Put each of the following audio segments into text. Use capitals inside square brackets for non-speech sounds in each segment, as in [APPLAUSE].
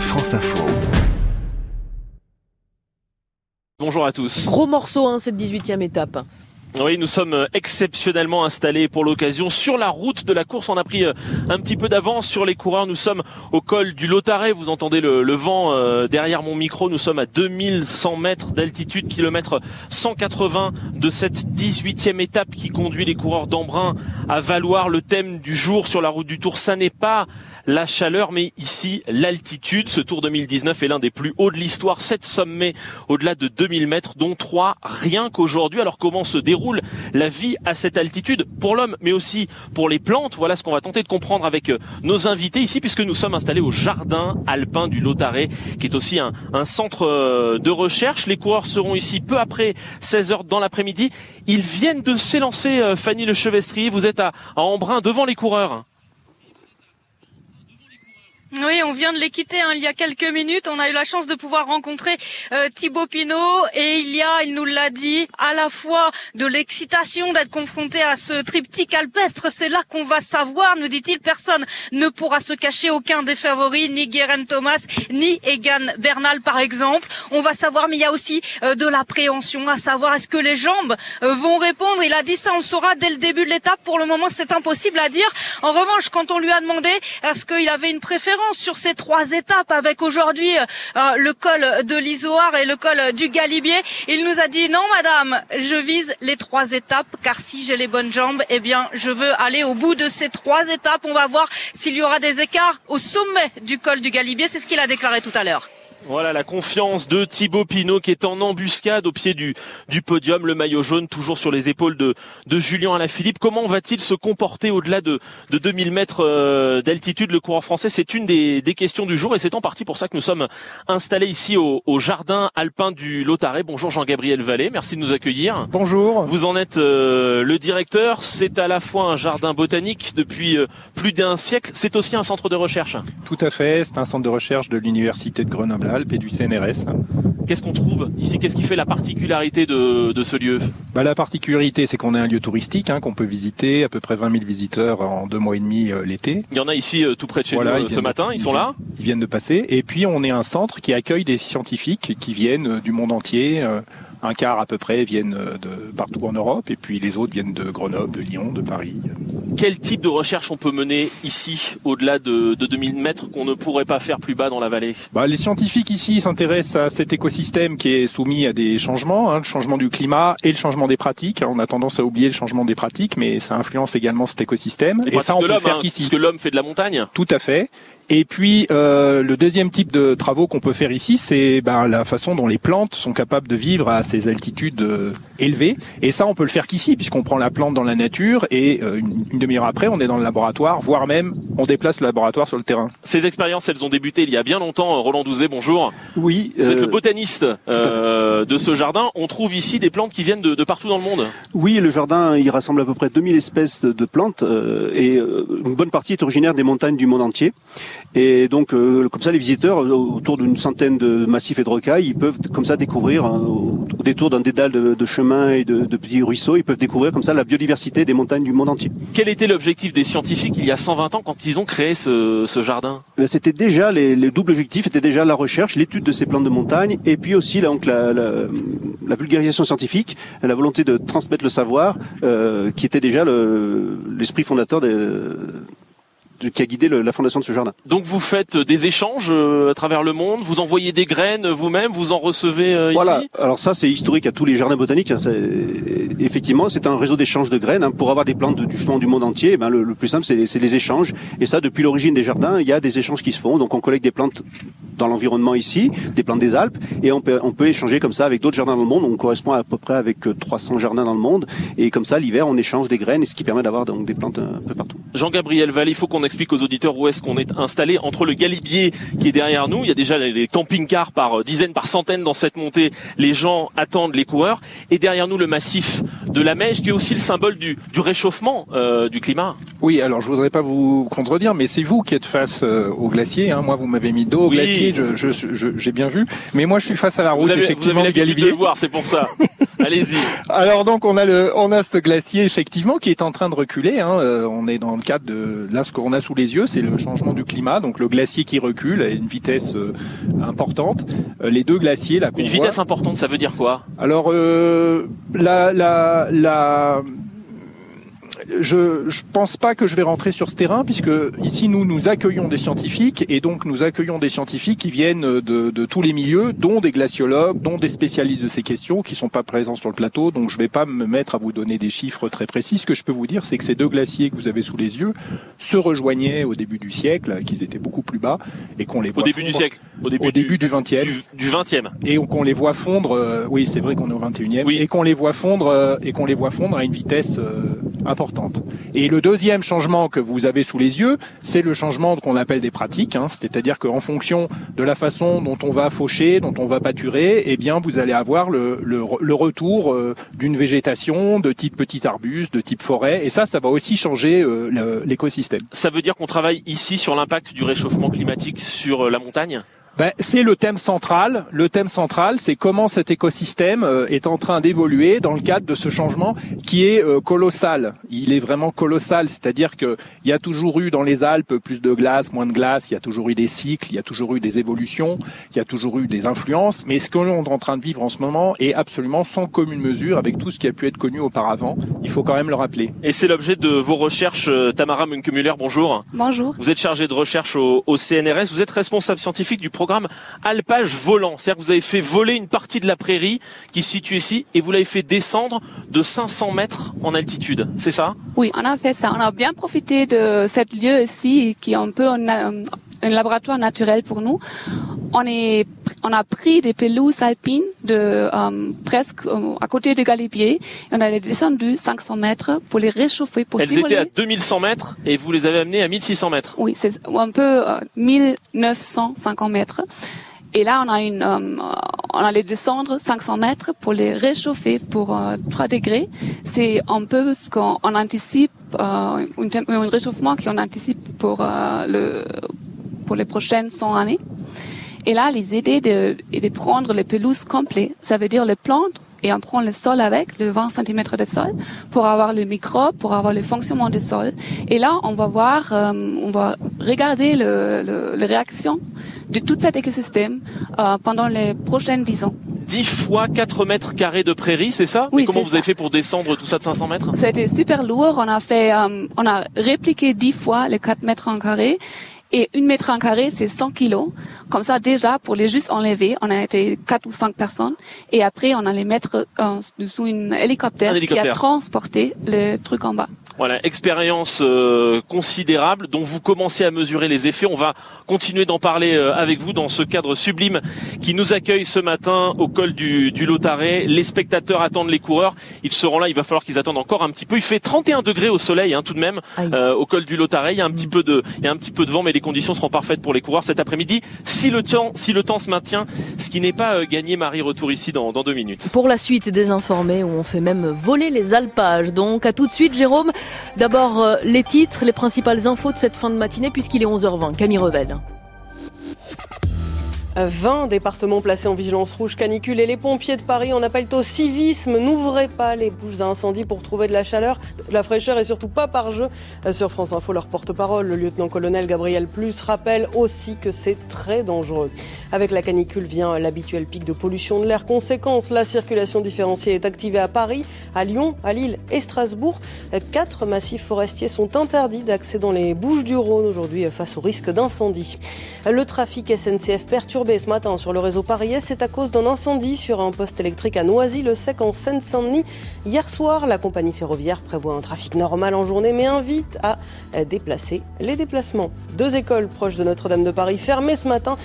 France Info. Bonjour à tous. Gros morceau, hein, cette 18e étape. Oui, nous sommes exceptionnellement installés pour l'occasion sur la route de la course. On a pris euh, un petit peu d'avance sur les coureurs. Nous sommes au col du Lotaret. Vous entendez le, le vent euh, derrière mon micro. Nous sommes à 2100 mètres d'altitude, kilomètre 180 de cette 18e étape qui conduit les coureurs d'Embrun à valoir le thème du jour sur la route du Tour. Ça n'est pas la chaleur, mais ici l'altitude. Ce Tour 2019 est l'un des plus hauts de l'histoire. Sept sommets au-delà de 2000 mètres, dont trois rien qu'aujourd'hui. Alors comment se déroule la vie à cette altitude pour l'homme, mais aussi pour les plantes Voilà ce qu'on va tenter de comprendre avec euh, nos invités ici, puisque nous sommes installés au jardin alpin du Lotaret, qui est aussi un, centre euh, de recherche. Les coureurs seront ici peu après 16 heures dans l'après-midi. Ils viennent de s'élancer, euh, Fanny Le Chevestrier. Vous êtes à, à Embrun devant les coureurs. Oui, on vient de les quitter hein, il y a quelques minutes. On a eu la chance de pouvoir rencontrer euh, Thibaut Pinot et il y a, il nous l'a dit, à la fois de l'excitation d'être confronté à ce triptyque alpestre. C'est là qu'on va savoir, nous dit-il, personne ne pourra se cacher, aucun des favoris, ni Guérin Thomas, ni Egan Bernal par exemple. On va savoir, mais il y a aussi euh, de l'appréhension, à savoir est-ce que les jambes euh, vont répondre? Il a dit ça, on saura dès le début de l'étape. Pour le moment, c'est impossible à dire. En revanche, quand on lui a demandé est-ce qu'il avait une préférence sur ces trois étapes avec aujourd'hui euh, le col de l'Isoire et le col du Galibier. Il nous a dit non madame, je vise les trois étapes car si j'ai les bonnes jambes, eh bien je veux aller au bout de ces trois étapes. On va voir s'il y aura des écarts au sommet du col du Galibier. C'est ce qu'il a déclaré tout à l'heure. Voilà la confiance de Thibaut Pinot qui est en embuscade au pied du, du podium, le maillot jaune toujours sur les épaules de, de Julien Alaphilippe. Comment va-t-il se comporter au-delà de, de 2000 mètres euh, d'altitude le coureur français? C'est une des, des, questions du jour et c'est en partie pour ça que nous sommes installés ici au, au jardin alpin du Lotaret. Bonjour Jean-Gabriel Vallée, merci de nous accueillir. Bonjour. Vous en êtes euh, le directeur. C'est à la fois un jardin botanique depuis euh, plus d'un siècle. C'est aussi un centre de recherche. Tout à fait. C'est un centre de recherche de l'université de Grenoble Alpes et du CNRS. Qu'est-ce qu'on trouve ici? Qu'est-ce qui fait la particularité de, de ce lieu? Bah, La particularité, c'est qu'on est un lieu touristique hein, qu'on peut visiter, à peu près 20 000 visiteurs en deux mois et demi euh, l'été. Il y en a ici euh, tout près de chez Voilà, nous ils ce matin, de- ils sont là? Ils viennent de passer. Et puis, on est un centre qui accueille des scientifiques qui viennent euh, du monde entier. Euh, Un quart à peu près viennent euh, de partout en Europe. Et puis, les autres viennent de Grenoble, de Lyon, de Paris. Quel type de recherche on peut mener ici, au-delà de, de 2000 mètres, qu'on ne pourrait pas faire plus bas dans la vallée? Bah, les scientifiques ici s'intéressent à cet écosystème qui est soumis à des changements, hein, le changement du climat et le changement des pratiques. On a tendance à oublier le changement des pratiques, mais ça influence également cet écosystème. Les et ça, on peut faire hein, qu'ici. puisque l'homme fait de la montagne? Tout à fait. Et puis euh, le deuxième type de travaux qu'on peut faire ici, c'est ben, la façon dont les plantes sont capables de vivre à ces altitudes euh, élevées. Et ça, on peut le faire qu'ici, puisqu'on prend la plante dans la nature et euh, une, une demi-heure après, on est dans le laboratoire, voire même on déplace le laboratoire sur le terrain. Ces expériences, elles ont débuté il y a bien longtemps. Roland Douzet, bonjour. Oui, Vous êtes euh, le botaniste euh, de ce jardin. On trouve ici des plantes qui viennent de, de partout dans le monde. oui, le jardin, il rassemble à peu près 2000 espèces de plantes euh, et euh, une bonne partie est originaire des montagnes du monde entier. Et donc, euh, comme ça, les visiteurs, euh, autour d'une centaine de massifs et de rocailles, ils peuvent comme ça découvrir, euh, au détour d'un dédale de, de chemins et de, de petits ruisseaux, ils peuvent découvrir comme ça la biodiversité des montagnes du monde entier. Quel était l'objectif des scientifiques il y a 120 ans quand ils ont créé ce, ce jardin? Mais C'était déjà les, les doubles objectifs, était déjà la recherche, l'étude de ces plantes de montagne, et puis aussi donc la, la, la vulgarisation scientifique, la volonté de transmettre le savoir, euh, qui était déjà le- l'esprit fondateur des- de- qui a guidé le- la fondation de ce jardin. Donc vous faites des échanges euh, à travers le monde, vous envoyez des graines vous-même, vous en recevez euh, Voilà. ici Alors ça, c'est historique à tous les jardins botaniques. hein. Effectivement, c'est un réseau d'échange de graines. hein. Pour avoir des plantes du du monde entier, eh ben, le, le plus simple, c'est les échanges. Et ça, depuis l'origine des jardins, il y a des échanges qui se font. Donc on collecte des plantes dans l'environnement ici, des plantes des Alpes, et on peut, on peut échanger comme ça avec d'autres jardins dans le monde. On correspond à peu près avec euh, 300 jardins dans le monde. Et comme ça, l'hiver, on échange des graines, ce qui permet d'avoir donc des plantes un peu partout. Jean-Gabriel Vallée, il faut qu'on explique aux auditeurs où est-ce qu'on est installé entre le Galibier qui est derrière nous. Il y a déjà les- camping-cars par euh, dizaines, par centaines dans cette montée. Les gens attendent les coureurs. Et derrière nous, le massif de la Mèche qui est aussi le symbole du, du réchauffement euh, du climat. Oui, alors je voudrais pas vous contredire, mais c'est vous qui êtes face euh, au glacier. Hein. Moi, vous m'avez mis dos au Oui. glacier, je- je- je- j'ai bien vu. Mais moi, je suis face à la route, Vous avez, vous avez effectivement, du l'habitude de Galibier. le voir, c'est pour ça. [LAUGHS] Allez-y. Alors donc on a le, on a ce glacier effectivement qui est en train de reculer. Hein. On est dans le cadre de là ce qu'on a sous les yeux, c'est le changement du climat. Donc le glacier qui recule à une vitesse euh, importante. Euh, les deux glaciers là. Une voit- vitesse importante, ça veut dire quoi? Alors euh, la la la je je pense pas que je vais rentrer sur ce terrain puisque ici nous nous accueillons des scientifiques et donc nous accueillons des scientifiques qui viennent de, de tous les milieux, dont des glaciologues, dont des spécialistes de ces questions qui sont pas présents sur le plateau. Donc je vais pas me mettre à vous donner des chiffres très précis. Ce que je peux vous dire, c'est que ces deux glaciers que vous avez sous les yeux se rejoignaient au début du siècle, qu'ils étaient beaucoup plus bas et qu'on les Au voit début du fondre- siècle. Au début, au début du 20e du, du 20e. et qu'on les voit fondre. euh, oui, c'est vrai qu'on est au 21e. Oui. Et qu'on les voit fondre euh, et qu'on les voit fondre à une vitesse euh, importante. Et le deuxième changement que vous avez sous les yeux, c'est le changement qu'on appelle des pratiques. hein. C'est-à-dire qu'en fonction de la façon dont on va faucher, dont on va pâturer, eh bien, vous allez avoir le, le, re- le retour euh, d'une végétation de type petits arbustes, de type forêt. Et ça, ça va aussi changer euh, l'écosystème. Ça veut dire qu'on travaille ici sur l'impact du réchauffement climatique sur euh, la montagne? Ben, c'est le thème central. Le thème central, c'est comment cet écosystème euh, est en train d'évoluer dans le cadre de ce changement qui est euh, colossal. Il est vraiment colossal, c'est-à-dire que il y a toujours eu dans les Alpes plus de glace, moins de glace. Il y a toujours eu des cycles, il y a toujours eu des évolutions, il y a toujours eu des influences. Mais ce que l'on est en train de vivre en ce moment est absolument sans commune mesure avec tout ce qui a pu être connu auparavant. Il faut quand même le rappeler. Et c'est l'objet de vos recherches. euh, Tamara Munkemuller, bonjour. Bonjour. Vous êtes chargé de recherche au, au CNRS. Vous êtes responsable scientifique du programme Alpage Volant. C'est-à-dire que vous avez fait voler une partie de la prairie qui se situe ici et vous l'avez fait descendre de 500 mètres en altitude. C'est ça? Oui, on a fait ça. On a bien profité de cette lieu ici qui est un peu un, euh, un laboratoire naturel pour nous. On est, on a pris des pelouses alpines de euh, presque euh, à côté de Galibier. Et on a les descendu 500 mètres pour les réchauffer, pour Elles simuler. étaient à 2100 mètres et vous les avez amenées à 1600 mètres. Oui, c'est un peu euh, 1950 mètres. Et là, on a une, euh, on allait descendre 500 mètres pour les réchauffer pour euh, 3 degrés. C'est un peu ce qu'on on anticipe, euh, un, réchauffement qu'on anticipe pour euh, les prochaines 100 années. Et là, les idées de, de prendre les pelouses complets, ça veut dire les plantes, et on prend le sol avec, le 20 cm de sol, pour avoir les microbes, pour avoir le fonctionnement du sol. Et là, on va voir, euh, on va regarder le, le, les réactions de tout cet écosystème euh, pendant les prochaines 10 ans. 10 fois 4 mètres carrés de prairie, c'est ça? Oui, Et comment vous ça. avez fait pour descendre tout ça de 500 mètres? C'était super lourd. On a fait, euh, on a répliqué 10 fois les 4 mètres en carré. Et une mètre en carré, c'est 100 kilos. Comme ça, déjà, pour les juste enlever, on a été quatre ou cinq personnes. Et après, on a les mettre euh, dessous une hélicoptère, Un hélicoptère. qui a transporté le truc en bas. Voilà, expérience euh, considérable dont vous commencez à mesurer les effets. On va continuer d'en parler euh, avec vous dans ce cadre sublime qui nous accueille ce matin au col du, du Lotaret. Les spectateurs attendent les coureurs. Ils seront là. Il va falloir qu'ils attendent encore un petit peu. Il fait 31 degrés au soleil, hein, tout de même, euh, au col du Lotaret. Il y a un petit peu de, il y a un petit peu de vent, mais les conditions seront parfaites pour les coureurs cet après-midi. Si le temps, si le temps se maintient, ce qui n'est pas gagné, Marie retour ici dans, dans deux minutes. Pour la suite des informés, où on fait même voler les alpages. Donc à tout de suite, Jérôme. D'abord euh, les titres, les principales infos de cette fin de matinée, puisqu'il est 11h20. Camille Revel. 20 départements placés en vigilance rouge canicule et les pompiers de Paris en appellent au civisme. N'ouvrez pas les bouches à incendie pour trouver de la chaleur, de la fraîcheur et surtout pas par jeu. Sur France Info, leur porte-parole, le lieutenant-colonel Gabriel Plus, rappelle aussi que c'est très dangereux. Avec la canicule vient l'habituel pic de pollution de l'air. Conséquence, la circulation différenciée est activée à Paris, à Lyon, à Lille et Strasbourg. Quatre massifs forestiers sont interdits d'accès dans les Bouches du Rhône aujourd'hui face au risque d'incendie. Le trafic SNCF perturbé ce matin sur le réseau Paris c'est à cause d'un incendie sur un poste électrique à Noisy-le-Sec en Seine-Saint-Denis. Hier soir, la compagnie ferroviaire prévoit un trafic normal en journée mais invite à déplacer les déplacements. Deux écoles proches de Notre-Dame de Paris fermées ce matin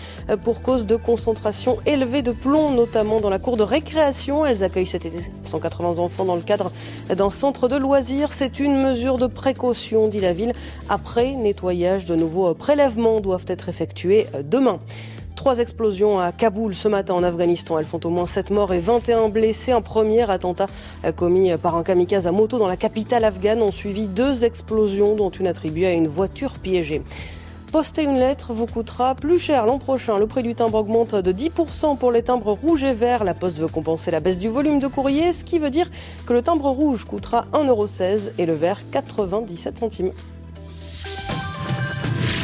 pour cause de concentration élevée de plomb, notamment dans la cour de récréation. Elles accueillent cet été 180 enfants dans le cadre d'un centre de loisirs. C'est une mesure de précaution, dit la ville. Après nettoyage, de nouveaux prélèvements doivent être effectués demain. Trois explosions à Kaboul ce matin en Afghanistan. Elles font au moins 7 morts et 21 blessés. Un premier attentat commis par un kamikaze à moto dans la capitale afghane ont suivi deux explosions, dont une attribuée à une voiture piégée. Poster une lettre vous coûtera plus cher l'an prochain. Le prix du timbre augmente de 10% pour les timbres rouges et verts. La Poste veut compenser la baisse du volume de courrier, ce qui veut dire que le timbre rouge coûtera 1,16€ et le vert 97 centimes.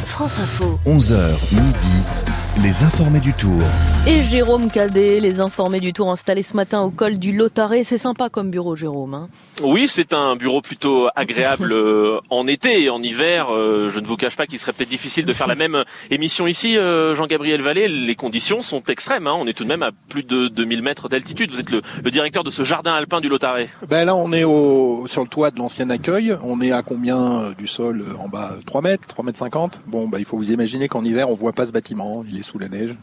France Info. 11h midi. Les informés du Tour. Et Jérôme Cadet, les informés du Tour installés ce matin au col du Lotaré. C'est sympa comme bureau, Jérôme. Hein oui, c'est un bureau plutôt agréable euh, en été et en hiver. Euh, je ne vous cache pas qu'il serait peut-être difficile de faire la même émission ici, euh, Jean-Gabriel Vallée. Les conditions sont extrêmes. Hein. On est tout de même à plus de 2000 mètres d'altitude. Vous êtes le, directeur de ce jardin alpin du Lotaré. Ben là, on est au, sur le toit de l'ancien accueil. On est à combien du sol en bas? 3 mètres, 3 mètres 50 Bon, ben, il faut vous imaginer qu'en hiver, on voit pas ce bâtiment. Il est sous la neige.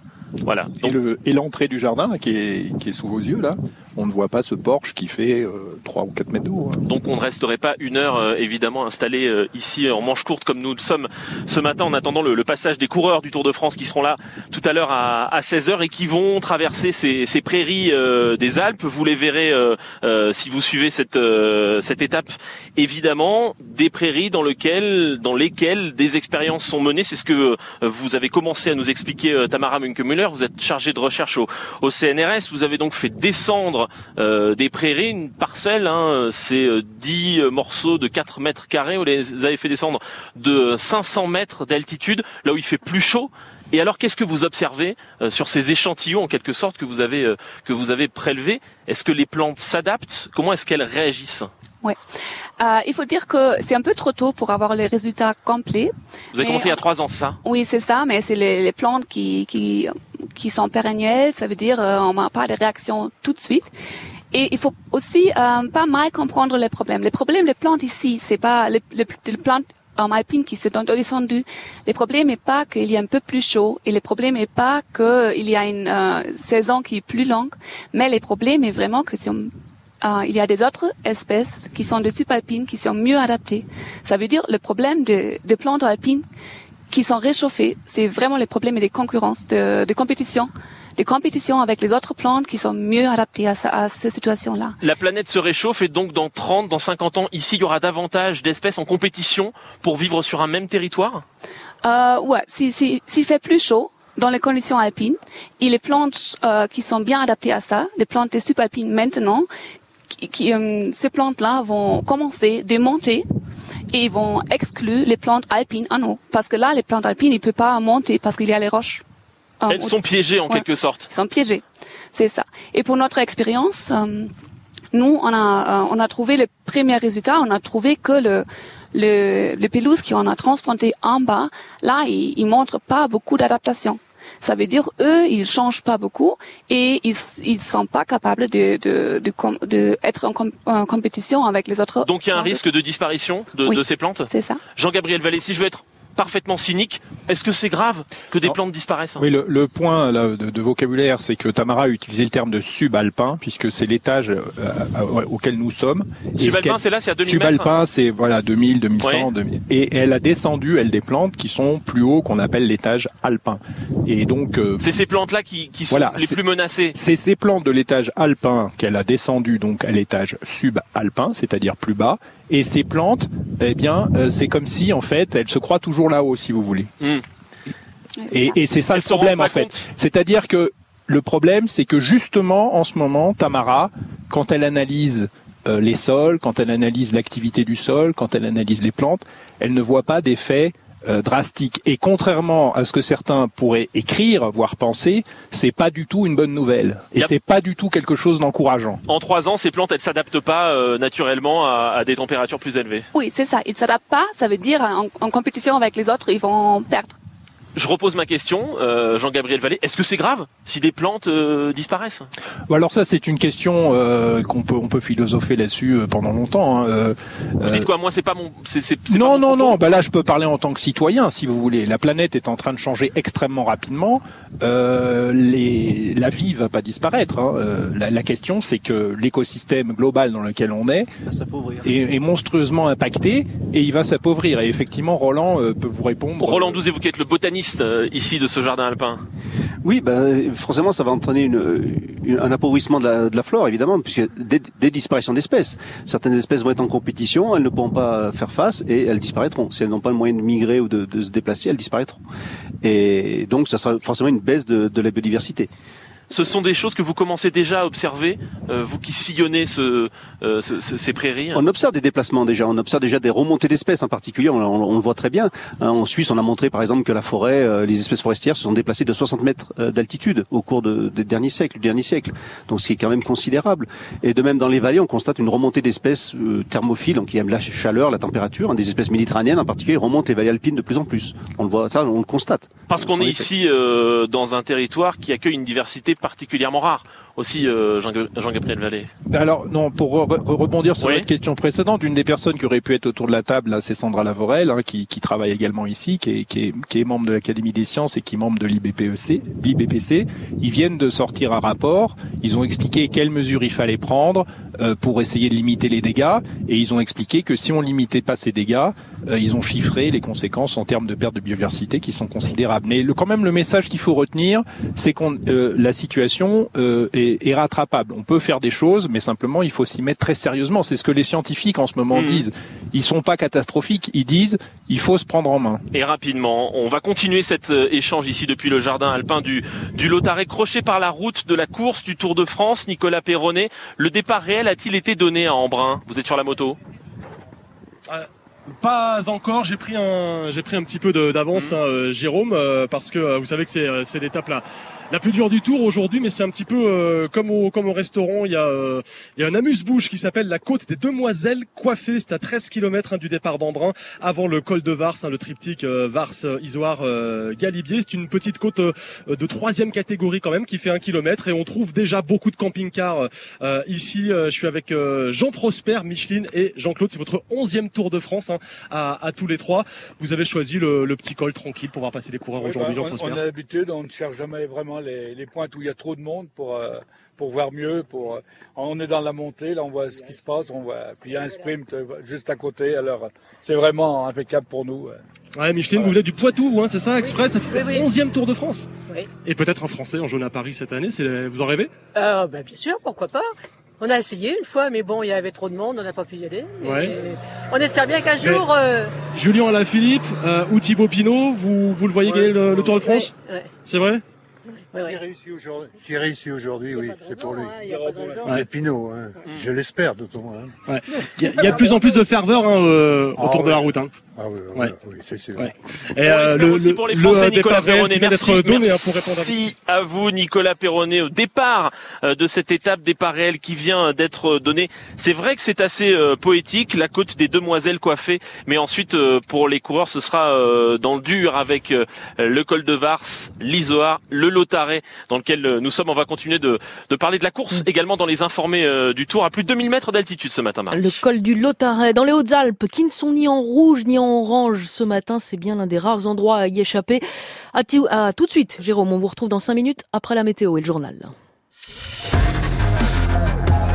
Voilà. Et l'entrée du jardin qui est, qui est sous vos yeux là, on ne voit pas ce porche qui fait euh, 3 ou 4 mètres d'eau. Hein. Donc on ne resterait pas une heure euh, évidemment installé euh, ici en manche courte comme nous le sommes ce matin en attendant le, passage des coureurs du Tour de France qui seront là tout à l'heure à, à 16h et qui vont traverser ces, ces prairies euh, des Alpes. Vous les verrez si vous suivez cette, cette étape évidemment des prairies dans, lequel, dans lesquelles des expériences sont menées. C'est ce que vous avez commencé à nous expliquer Tamara Vous êtes chargé de recherche au, CNRS. Vous avez donc fait descendre euh, des prairies, une parcelle, hein, c'est 10 euh, morceaux de 4 mètres carrés, vous les avez fait descendre de 500 mètres d'altitude, là où il fait plus chaud. Et alors, qu'est-ce que vous observez euh, sur ces échantillons, en quelque sorte, que vous avez que vous avez prélevés? Est-ce que les plantes s'adaptent? Comment est-ce qu'elles réagissent? Ouais. Euh, il faut dire que c'est un peu trop tôt pour avoir les résultats complets. Vous avez commencé il y a trois ans, c'est ça? Oui, c'est ça, mais c'est les, les, plantes qui, qui, qui sont pérennielles, ça veut dire euh, on n'a pas de réaction tout de suite. Et il faut aussi euh, pas mal comprendre les problèmes. Les problèmes des plantes ici, c'est pas les, les, les plantes en alpine qui se sont descendues. Le problème n'est pas qu'il y a un peu plus chaud et le problème n'est pas qu'il y a une euh, saison qui est plus longue, mais le problème est vraiment que si on euh, il y a des autres espèces qui sont de subalpines qui sont mieux adaptées. Ça veut dire le problème de, de plantes alpines qui sont réchauffées, c'est vraiment le problème des concurrences, de, de compétition de compétition avec les autres plantes qui sont mieux adaptées à, à cette situation-là. La planète se réchauffe et donc dans 30, dans 50 ans, ici, il y aura davantage d'espèces en compétition pour vivre sur un même territoire? Euh, Ouais, s'il si, si, fait plus chaud, dans les conditions alpines, et les plantes euh, qui sont bien adaptées à ça, les plantes des subalpines maintenant, qui, euh, ces plantes-là vont commencer de monter et ils vont exclure les plantes alpines à nous. Parce que là, les plantes alpines, ils ne peuvent pas monter parce qu'il y a les roches. Euh, Elles sont piégées en quelque sorte. Elles sont piégées, c'est ça. Et pour notre expérience, euh, nous, on a, on a trouvé le premier résultat, on a trouvé que le, le, le pelouse qu'on a transplanté en bas, là, il, il montre pas beaucoup d'adaptation. Ça veut dire eux, ils changent pas beaucoup et ils ils sont pas capables de de de, de être en, compétition avec les autres. Donc il y a un risque de disparition de, de ces plantes? C'est ça. Jean-Gabriel Vallée, si je veux être parfaitement cynique. Est-ce que c'est grave que des plantes disparaissent Oui, le, le point là, de, de, vocabulaire, c'est que Tamara a utilisé le terme de subalpin, puisque c'est l'étage euh, auquel nous sommes. Subalpin, c'est là, c'est à 2000 Subalpin, c'est voilà 2000, 2100, 2000. Et elle a descendu, elle, des plantes qui sont plus hauts, qu'on appelle l'étage alpin. Et donc, euh, c'est ces plantes-là qui, qui sont les plus menacées. C'est ces plantes de l'étage alpin qu'elle a descendu donc à l'étage subalpin, c'est-à-dire plus bas, et ces plantes, eh bien, euh, c'est comme si en fait, elles se croient toujours là-haut, si vous voulez. Et, et c'est ça le problème en fait. C'est-à-dire que le problème, c'est que justement, en ce moment, Tamara, quand elle analyse euh, les sols, quand elle analyse l'activité du sol, quand elle analyse les plantes, elle ne voit pas d'effet euh, drastique. Et contrairement à ce que certains pourraient écrire, voire penser, c'est pas du tout une bonne nouvelle. Et c'est pas du tout quelque chose d'encourageant. En trois ans, ces plantes, elles s'adaptent pas euh, naturellement à, à, des températures plus élevées. Oui, c'est ça. Ils s'adaptent pas. Ça veut dire en, en compétition avec les autres, ils vont perdre je repose ma question, euh, Jean-Gabriel Vallée. Est-ce que c'est grave si des plantes euh, disparaissent? Alors ça, c'est une question euh, qu'on peut on peut philosopher là-dessus pendant longtemps. Hein. vous dites quoi? Moi, c'est pas mon. Non, non, non. Bah là, je peux parler en tant que citoyen, si vous voulez. La planète est en train de changer extrêmement rapidement. les, la vie va pas disparaître. Hein. La, la, question, c'est que l'écosystème global dans lequel on est est, est, monstrueusement impacté et il va s'appauvrir. Et effectivement, Roland peut vous répondre. Roland Douzé, vous qui êtes le botaniste euh, ici de ce jardin alpin Oui, ben, forcément, ça va entraîner une, un appauvrissement de la, flore, évidemment, puisque des, des disparitions d'espèces. Certaines espèces vont être en compétition, elles ne pourront pas faire face et elles disparaîtront. Si elles n'ont pas le moyen de migrer ou de, se déplacer, elles disparaîtront. Et donc, ça sera forcément une baisse de la biodiversité. Ce sont des choses que vous commencez déjà à observer, euh, vous qui sillonnez ce, euh, ces prairies. On observe des déplacements déjà, on observe déjà des remontées d'espèces en particulier, on, on, le voit très bien. Hein, en Suisse, on a montré par exemple que la forêt, euh, les espèces forestières se sont déplacées de 60 mètres d'altitude au cours de, des derniers siècles, du dernier siècle. Donc ce qui est quand même considérable. Et de même dans les vallées, on constate une remontée d'espèces thermophiles, donc qui aiment la chaleur, la température. Hein, des espèces méditerranéennes en particulier remontent les vallées alpines de plus en plus. On le voit, ça, on le constate. Parce qu'on est ici dans un territoire qui accueille une diversité particulièrement rare aussi, euh, Jean-Gabriel Vallée. Alors non, pour rebondir sur la question précédente, une des personnes qui aurait pu être autour de la table, c'est Sandra Lavorel, hein, qui, qui, travaille également ici, qui est, qui est, qui est membre de l'Académie des sciences et qui est membre de l'IBPC. Ils viennent de sortir un rapport. Ils ont expliqué quelles mesures il fallait prendre euh, pour essayer de limiter les dégâts, et ils ont expliqué que si on limitait pas ces dégâts, euh, ils ont chiffré les conséquences en termes de perte de biodiversité qui sont considérables. Mais le, quand même, le message qu'il faut retenir, c'est qu'on la situation est est, rattrapable. On peut faire des choses, mais simplement il faut s'y mettre très sérieusement. C'est ce que les scientifiques en ce moment mmh. disent. Ils sont pas catastrophiques, ils disent il faut se prendre en main. Et rapidement, on va continuer cet euh, échange ici depuis le jardin alpin du, du Lotaret, croché par la route de la course du Tour de France. Nicolas Perronnet, le départ réel a-t-il été donné à Embrun? Vous êtes sur la moto euh, pas encore. J'ai pris un, j'ai pris un petit peu d'avance, mmh. hein, euh, Jérôme, parce que vous savez que c'est, c'est l'étape là la plus dure du tour aujourd'hui, mais c'est un petit peu euh, comme au comme au restaurant. Il y a euh, il y a un amuse-bouche qui s'appelle la Côte des Demoiselles coiffées. C'est à 13 km hein, du départ d'Embrun, avant le col de Vars, hein, le triptyque euh, Vars, Isoire, Galibier. C'est une petite côte de troisième catégorie quand même qui fait un kilomètre et on trouve déjà beaucoup de camping-cars ici. je suis avec Jean Prosper, Micheline et Jean-Claude. C'est votre onzième Tour de France hein, à, à, tous les trois. Vous avez choisi le, le, petit col tranquille pour voir passer les coureurs aujourd'hui. Jean Prosper. On a l'habitude, on ne cherche jamais vraiment les, pointes où il y a trop de monde pour, euh, pour voir mieux. Pour, euh, on est dans la montée, là on voit ce qui se passe, on voit, puis il y a un sprint euh, juste à côté, alors c'est vraiment impeccable pour nous. Ouais, Micheline, vous venez du Poitou, hein, c'est ça, Express, ça fait le 11e Tour de France. Oui. Et peut-être un Français en jaune à Paris cette année, vous en rêvez? Euh, bah, Bien sûr, pourquoi pas. On a essayé une fois, mais bon, il y avait trop de monde, on n'a pas pu y aller. On espère bien qu'un jour. Julien Alaphilippe euh, ou Thibaut Pinot, vous, vous le voyez gagner le, Tour de France? C'est vrai? S'il réussit aujourd'hui, oui, c'est pour lui. c'est Pinot, hein. je l'espère d'autant moins. Hein. Il, y a, de plus en plus de ferveur hein, euh, autour ah de la route. Ah oui, oui, oui c'est sûr. Ouais. Et euh, le, aussi pour les Français, Nicolas Perronnet. Merci, hein, merci à, vous, Nicolas Perronnet, au départ euh, de cette étape départ réel qui vient d'être donné. C'est vrai que c'est assez euh, poétique, la côte des demoiselles coiffées, mais ensuite euh, pour les coureurs, ce sera dans le dur avec le col de Vars, l'Isoar, le Lotaret, dans lequel nous sommes. On va continuer de, de parler de la course mm. également dans les informés du Tour à plus de 2000 mètres d'altitude ce matin. Le col du Lotaret dans les Hautes-Alpes, qui ne sont ni en rouge ni en orange ce matin. C'est bien l'un des rares endroits à y échapper. À, tout de suite, Jérôme. On vous retrouve dans 5 minutes après la météo et le journal.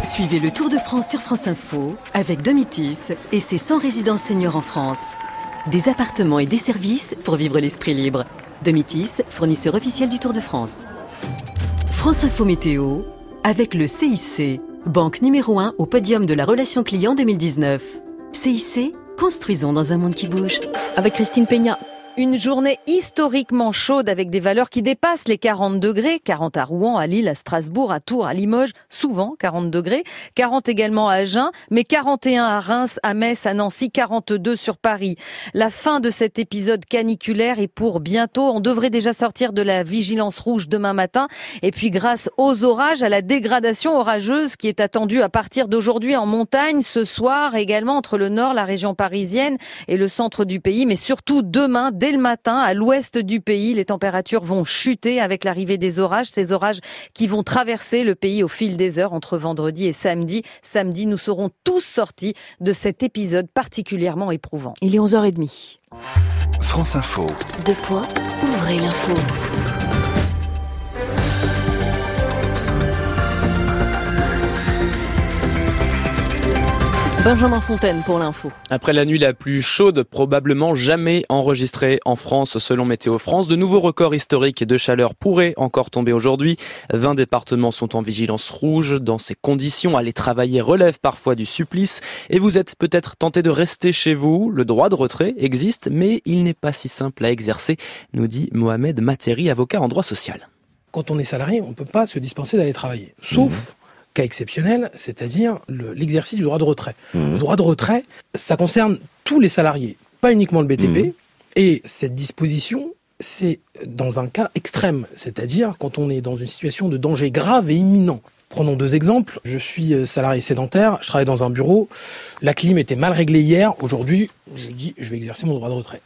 Suivez le Tour de France sur France Info avec Domitis et ses 100 résidences seniors en France. Des appartements et des services pour vivre l'esprit libre. Domitis, fournisseur officiel du Tour de France. France Info Météo avec le CIC, banque numéro 1 au podium de la relation client 2019. CIC, Construisons dans un monde qui bouge. Avec Christine Peña. Une journée historiquement chaude avec des valeurs qui dépassent les 40 degrés. 40 à Rouen, à Lille, à Strasbourg, à Tours, à Limoges, souvent 40 degrés. 40 également à Agen, mais 41 à Reims, à Metz, à Nancy, 42 sur Paris. La fin de cet épisode caniculaire est pour bientôt. On devrait déjà sortir de la vigilance rouge demain matin. Et puis grâce aux orages, à la dégradation orageuse qui est attendue à partir d'aujourd'hui en montagne, ce soir également entre le nord, la région parisienne et le centre du pays, mais surtout demain, dès le matin, à l'ouest du pays, les températures vont chuter avec l'arrivée des orages. Ces orages qui vont traverser le pays au fil des heures entre vendredi et samedi. Samedi, nous serons tous sortis de cet épisode particulièrement éprouvant. Il est 11h30. France Info. De poids, ouvrez l'info. Benjamin Fontaine pour l'info. Après la nuit la plus chaude probablement jamais enregistrée en France selon Météo France, de nouveaux records historiques de chaleur pourraient encore tomber aujourd'hui. 20 départements sont en vigilance rouge. Dans ces conditions, aller travailler relève parfois du supplice et vous êtes peut-être tenté de rester chez vous. Le droit de retrait existe mais il n'est pas si simple à exercer, nous dit Mohamed Materi, avocat en droit social. Quand on est salarié, on ne peut pas se dispenser d'aller travailler, sauf cas exceptionnel, c'est-à-dire l'exercice du droit de retrait. Mmh. Le droit de retrait, ça concerne tous les salariés, pas uniquement le BTP. Mmh. Et cette disposition, c'est dans un cas extrême, c'est-à-dire quand on est dans une situation de danger grave et imminent. Prenons deux exemples. Je suis euh, salarié sédentaire, je travaille dans un bureau. La clim était mal réglée hier. Aujourd'hui, je dis, je vais exercer mon droit de retrait.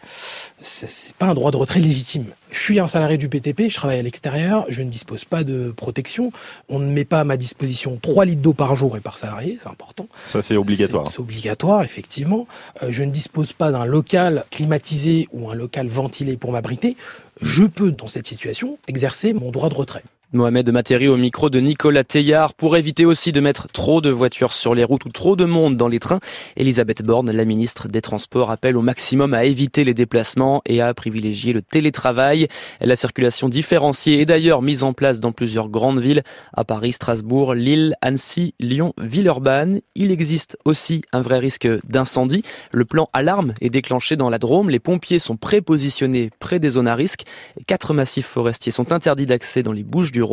C'est pas un droit de retrait légitime. Je suis un salarié du PTP, je travaille à l'extérieur, je ne dispose pas de protection. On ne met pas à ma disposition 3 litres d'eau par jour et par salarié, c'est important. Ça, c'est obligatoire. C'est obligatoire, effectivement. Euh, je ne dispose pas d'un local climatisé ou un local ventilé pour m'abriter. Je peux, dans cette situation, exercer mon droit de retrait. Mohamed Materi au micro de Nicolas Teillard pour éviter aussi de mettre trop de voitures sur les routes ou trop de monde dans les trains. Elisabeth Borne, la ministre des Transports, appelle au maximum à éviter les déplacements et à privilégier le télétravail. La circulation différenciée est d'ailleurs mise en place dans plusieurs grandes villes, à Paris, Strasbourg, Lille, Annecy, Lyon, Villeurbanne. Il existe aussi un vrai risque d'incendie. Le plan alarme est déclenché dans la Drôme. Les pompiers sont prépositionnés près des zones à risque. Quatre massifs forestiers sont interdits d'accès dans les Bouches du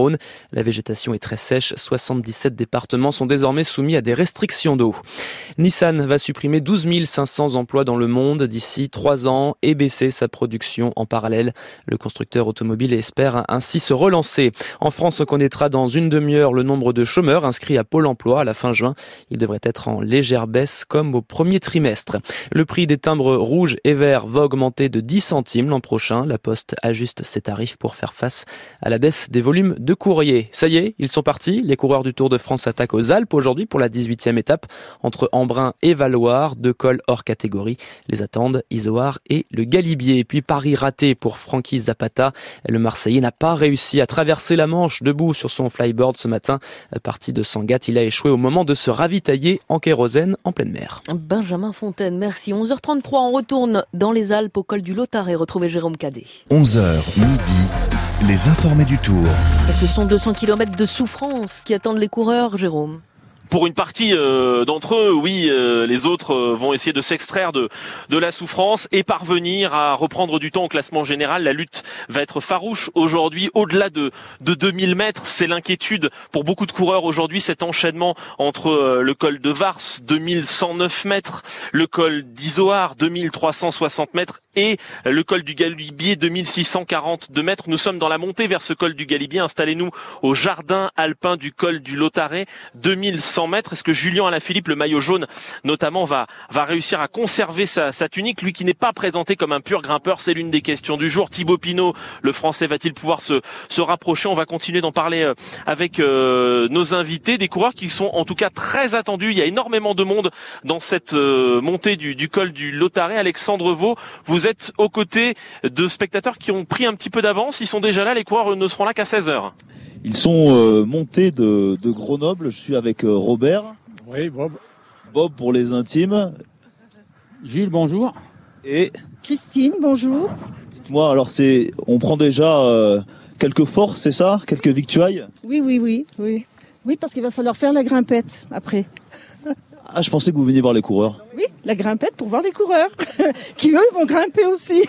La végétation est très sèche. 77 départements sont désormais soumis à des restrictions d'eau. Nissan va supprimer 12 500 emplois dans le monde d'ici trois ans et baisser sa production en parallèle. Le constructeur automobile espère ainsi se relancer. En France, on connaîtra dans une demi-heure le nombre de chômeurs inscrits à Pôle emploi à la fin juin. Il devrait être en légère baisse comme au premier trimestre. Le prix des timbres rouges et verts va augmenter de 10 centimes l'an prochain. La Poste ajuste ses tarifs pour faire face à la baisse des volumes de courrier. Ça y est, ils sont partis. Les coureurs du Tour de France attaquent aux Alpes aujourd'hui pour la 18e étape entre Embrun et Valoir, deux cols hors catégorie. Les attendent Isoard et le Galibier. Et puis Paris raté pour Francky Zapata. Le Marseillais n'a pas réussi à traverser la Manche debout sur son flyboard ce matin. Parti de Sangatte, il a échoué au moment de se ravitailler en kérosène en pleine mer. Benjamin Fontaine, merci. 11h33, on retourne dans les Alpes au col du Lothar et retrouver Jérôme Cadet. 11h midi, les informés du Tour. Ce sont 200 km de souffrance qui attendent les coureurs, Jérôme. Pour une partie euh, d'entre eux, oui, euh, les autres euh, vont essayer de s'extraire de, de la souffrance et parvenir à reprendre du temps au classement général. La lutte va être farouche aujourd'hui, au-delà de, de 2000 mètres. C'est l'inquiétude pour beaucoup de coureurs aujourd'hui, cet enchaînement entre euh, le col de Vars, 2109 mètres, le col d'Izoard, 2360 mètres et le col du Galibier, 2642 mètres. Nous sommes dans la montée vers ce col du Galibier. Installez-nous au jardin alpin du col du Lotaret, 2100 Est-ce que Julien Alaphilippe, le maillot jaune notamment, va, va réussir à conserver sa, tunique Lui qui n'est pas présenté comme un pur grimpeur, c'est l'une des questions du jour. Thibaut Pinot, le français, va-t-il pouvoir se, rapprocher? On va continuer d'en parler euh, avec euh, nos invités, des coureurs qui sont en tout cas très attendus. Il y a énormément de monde dans cette euh, montée du, du col du Lotaret. Alexandre Vaux, vous êtes aux côtés de spectateurs qui ont pris un petit peu d'avance. Ils sont déjà là, les coureurs ne seront là qu'à 16h. Ils sont euh, montés de, de Grenoble. Je suis avec euh, Robert. Oui, Bob. Bob pour les intimes. Gilles, bonjour. Et Christine, bonjour. dites-moi, alors c'est, on prend déjà euh, quelques forces, c'est ça? Quelques victuailles? Oui, oui, oui, oui. Oui, parce qu'il va falloir faire la grimpette après. Ah, je pensais que vous veniez voir les coureurs. Oui, la grimpette pour voir les coureurs, [LAUGHS] qui eux vont grimper aussi.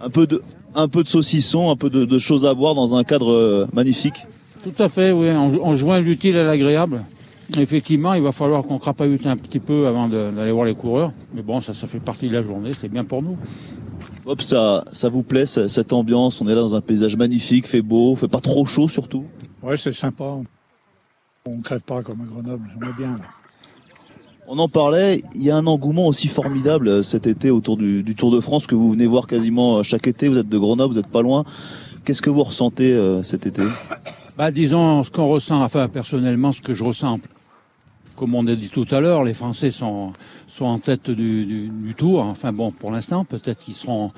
Un peu de, un peu de saucisson, un peu de, de choses à boire dans un cadre euh, magnifique. Tout à fait, oui. On, on joint l'utile à l'agréable. Effectivement, il va falloir qu'on crapahute un petit peu avant d'aller voir les coureurs. Mais bon, ça, ça fait partie de la journée, c'est bien pour nous. Hop, ça, ça vous plaît ce- cette ambiance On est là dans un paysage magnifique, fait beau, fait pas trop chaud surtout. Ouais, c'est sympa. On ne crève pas comme à Grenoble, on est bien là. On en parlait, il y a un engouement aussi formidable euh, cet été autour du, Tour de France que vous venez voir quasiment euh, chaque été. Vous êtes de Grenoble, vous êtes pas loin. Qu'est-ce que vous ressentez euh, cet été? Bah, disons ce qu'on ressent, enfin personnellement, ce que je ressens. Comme on a dit tout à l'heure, les Français sont, sont en tête du, tour. Enfin bon, pour l'instant, peut-être qu'ils seront,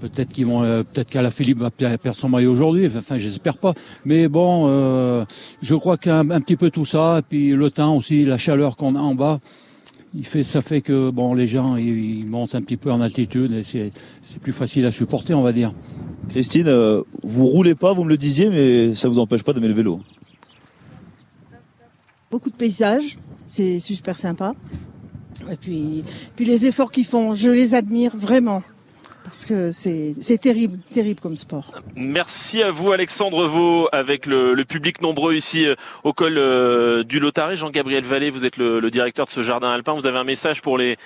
peut-être qu'ils vont, euh, peut-être qu'Ala Philippe va per- perdre son maillot aujourd'hui. Enfin, j'espère pas. Mais bon, je crois qu'un un petit peu tout ça, puis le temps aussi, la chaleur qu'on a en bas, il fait, ça fait que bon, les gens ils, montent un petit peu en altitude et c'est, c'est plus facile à supporter, on va dire. Christine, euh, vous roulez pas, vous me le disiez, mais ça vous empêche pas d'aimer le vélo. Beaucoup de paysages, c'est super sympa. Et puis, puis les efforts qu'ils font, je les admire vraiment parce que c'est terrible, terrible comme sport. Merci à vous Alexandre Vaux, avec le, public nombreux ici euh, au col euh, du Lotaré. Jean-Gabriel Vallée, vous êtes le, directeur de ce jardin alpin. Vous avez un message pour les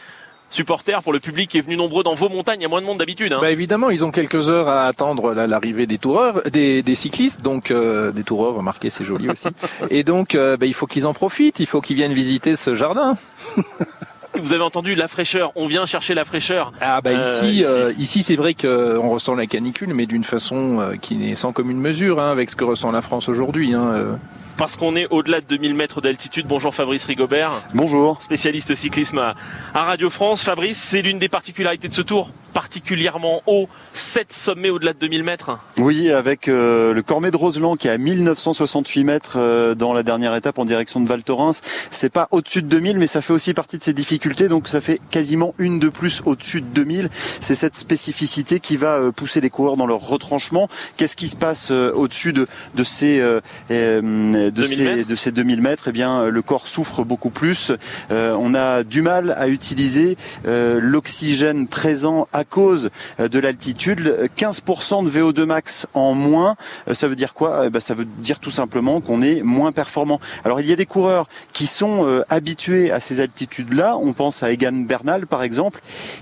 supporters, pour le public qui est venu nombreux dans vos montagnes. Il y a moins de monde d'habitude. Hein. Bah évidemment, ils ont quelques heures à attendre l'arrivée des toureurs, des, cyclistes, donc euh, des toureurs. Remarquez, c'est joli aussi. [LAUGHS] Et donc, bah, il faut qu'ils en profitent. Il faut qu'ils viennent visiter ce jardin. [LAUGHS] Vous avez entendu la fraîcheur. On vient chercher la fraîcheur. Ah bah euh, ici, euh, ici, c'est vrai qu'on ressent la canicule, mais d'une façon euh, qui n'est sans commune mesure hein, avec ce que ressent la France aujourd'hui. Hein, parce qu'on est au-delà de 2000 mètres d'altitude. Bonjour Fabrice Rigobert. Bonjour. Spécialiste cyclisme à, Radio France. Fabrice, c'est l'une des particularités de ce tour, particulièrement haut, 7 sommets au-delà de 2000 mètres. Oui, avec euh, le Cormet de Roseland qui est à 1968 mètres euh, dans la dernière étape en direction de Val Thorens. C'est pas au-dessus de 2000, mais ça fait aussi partie de ces difficultés. Donc ça fait quasiment une de plus au-dessus de 2000. C'est cette spécificité qui va euh, pousser les coureurs dans leur retranchement. Qu'est-ce qui se passe au-dessus de, de ces de ces, de ces 2000 mètres, eh bien, le corps souffre beaucoup plus. On a du mal à utiliser l'oxygène présent à cause euh, de l'altitude. 15% de VO2 max en moins, ça veut dire quoi? Eh ben, Ça veut dire tout simplement qu'on est moins performant. Alors il y a des coureurs qui sont habitués à ces altitudes-là. On pense à Egan Bernal par exemple,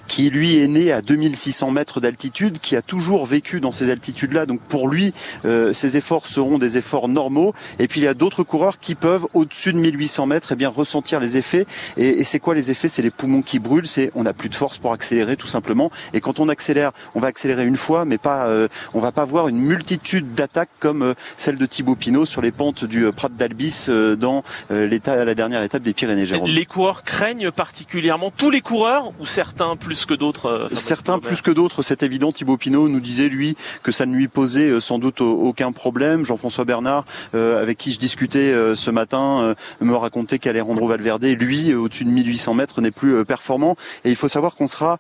qui lui est né à 2600 mètres d'altitude, qui a toujours vécu dans ces altitudes-là. Donc pour lui, ces efforts seront des efforts normaux. Et puis il y a d'autres coureurs qui peuvent, au-dessus de 1800 mètres, eh bien ressentir les effets. Et, c'est quoi les effets? C'est les poumons qui brûlent. C'est on n'a plus de force pour accélérer tout simplement. Et quand on accélère, on va accélérer une fois, mais pas, euh, on va pas voir une multitude d'attaques comme euh, celle de Thibaut Pinot sur les pentes du euh, Prat d'Albis dans l'état, la dernière étape des Pyrénées. Jérôme. Les coureurs craignent particulièrement tous les coureurs ou certains plus que d'autres. certains plus que d'autres, c'est évident. Thibaut Pinot nous disait lui que ça ne lui posait sans doute aucun problème. Jean-François Bernard, avec qui je discutais euh, ce matin, euh, me racontait qu'Alejandro Valverde, lui, euh, au-dessus de 1800 mètres, n'est plus performant. Et il faut savoir qu'on sera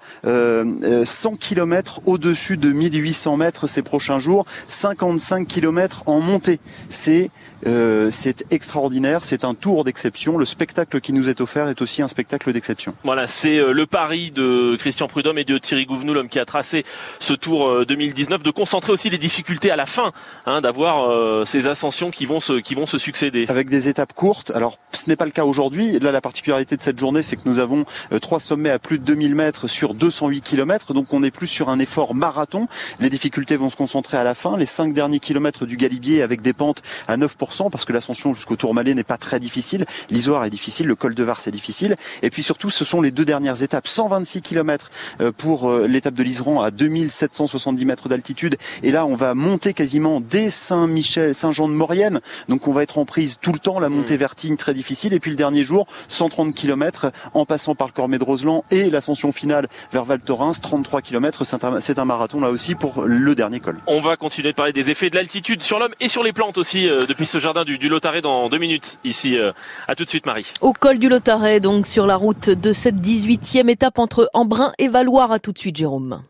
100 km au-dessus de 1800 mètres ces prochains jours, 55 km en montée. C'est euh, c'est extraordinaire, c'est un tour d'exception. Le spectacle qui nous est offert est aussi un spectacle d'exception. Voilà, c'est euh, le pari de Christian Prudhomme et de Thierry Gouvenou, l'homme qui a tracé ce tour 2019, euh, de concentrer aussi les difficultés à la fin, hein, d'avoir ces ascensions qui vont se qui vont se succéder. Avec des étapes courtes. Alors, ce n'est pas le cas aujourd'hui. Là, la particularité de cette journée, c'est que nous avons trois sommets à plus de 2000 mètres sur 208 km, donc on est plus sur un effort marathon. Les difficultés vont se concentrer à la fin. Les cinq derniers kilomètres du Galibier avec des pentes à 9% parce que l'ascension jusqu'au Tourmalet n'est pas très difficile. L'Isoire est difficile, le col de Var c'est difficile. Et puis surtout, ce sont les deux dernières étapes. 126 km euh, pour euh, l'étape de l'Iseran à 2770 mètres d'altitude. Et là, on va monter quasiment dès Saint-Michel, Saint-Jean de Maurienne. Donc on va être en prise tout le temps. La montée mmh. vertigne très difficile. Et puis le dernier jour, 130 km en passant par le Cormet de Roseland et l'ascension finale vers Val Thorens, 33 km. C'est un, marathon là aussi pour le dernier col. On va continuer de parler des effets de l'altitude sur l'homme et sur les plantes aussi euh, depuis ce jardin du, du Lotaré dans deux minutes ici. Euh, à tout de suite Marie. Au col du Lotaré, donc sur la route de cette 18e étape entre Embrun et Valoir. À tout de suite Jérôme.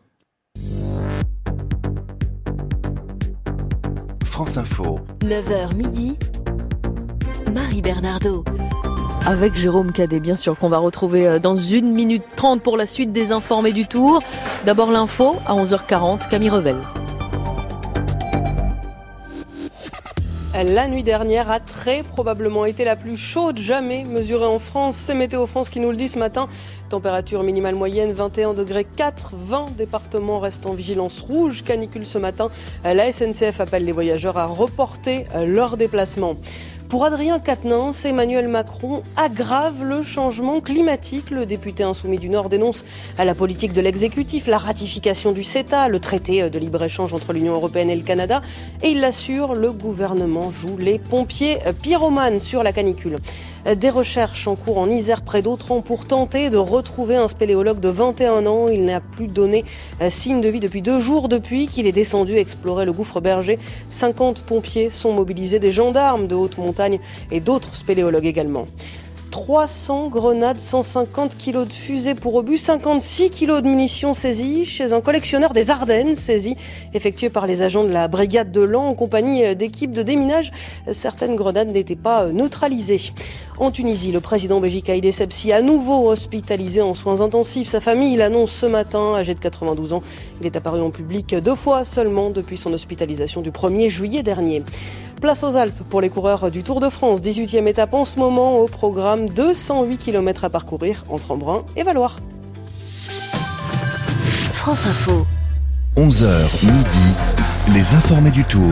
France Info. 9h midi. Marie Bernardo. Avec Jérôme Cadet, bien sûr, qu'on va retrouver euh, dans une minute trente pour la suite des informés du tour. D'abord l'info à 11h40, Camille Revel. La nuit dernière a très probablement été la plus chaude jamais mesurée en France. C'est Météo France qui nous le dit ce matin. Température minimale moyenne 21 degrés 4. 20 départements restent en vigilance rouge. Canicule ce matin. La SNCF appelle les voyageurs à reporter leur déplacement. Pour Adrien Quatennens, Emmanuel Macron aggrave le changement climatique. Le député insoumis du Nord dénonce à la politique de l'exécutif la ratification du CETA, le traité de libre-échange entre l'Union européenne et le Canada. Et il l'assure, le gouvernement joue les pompiers pyromanes sur la canicule. Des recherches en cours en Isère près d'Autran pour tenter de retrouver un spéléologue de 21 ans. Il n'a plus donné euh, signe de vie depuis deux jours depuis qu'il est descendu explorer le gouffre berger. 50 pompiers sont mobilisés, des gendarmes de haute montagne et d'autres spéléologues également. 300 grenades, 150 kilos de fusées pour obus, 56 kilos de munitions saisies chez un collectionneur des Ardennes, saisi effectué par les agents de la brigade de Lan en compagnie d'équipes de déminage. Certaines grenades n'étaient pas neutralisées. En Tunisie, le président Béjic Haïdé Sepsi, à nouveau hospitalisé en soins intensifs. Sa famille l'annonce ce matin, âgé de 92 ans. Il est apparu en public deux fois seulement depuis son hospitalisation du 1er juillet dernier. Place aux Alpes pour les coureurs du Tour de France. 18e étape en ce moment au programme 208 km à parcourir entre Embrun et Valoir. France Info. 11h midi, les informés du Tour.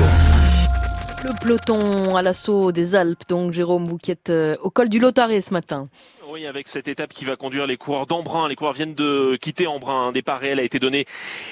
Le peloton à l'assaut des Alpes, donc Jérôme, vous qui êtes euh, au col du Lotaré ce matin. Oui, avec cette étape qui va conduire les coureurs d'Embrun. Les coureurs viennent de quitter Embrun. Un départ réel a été donné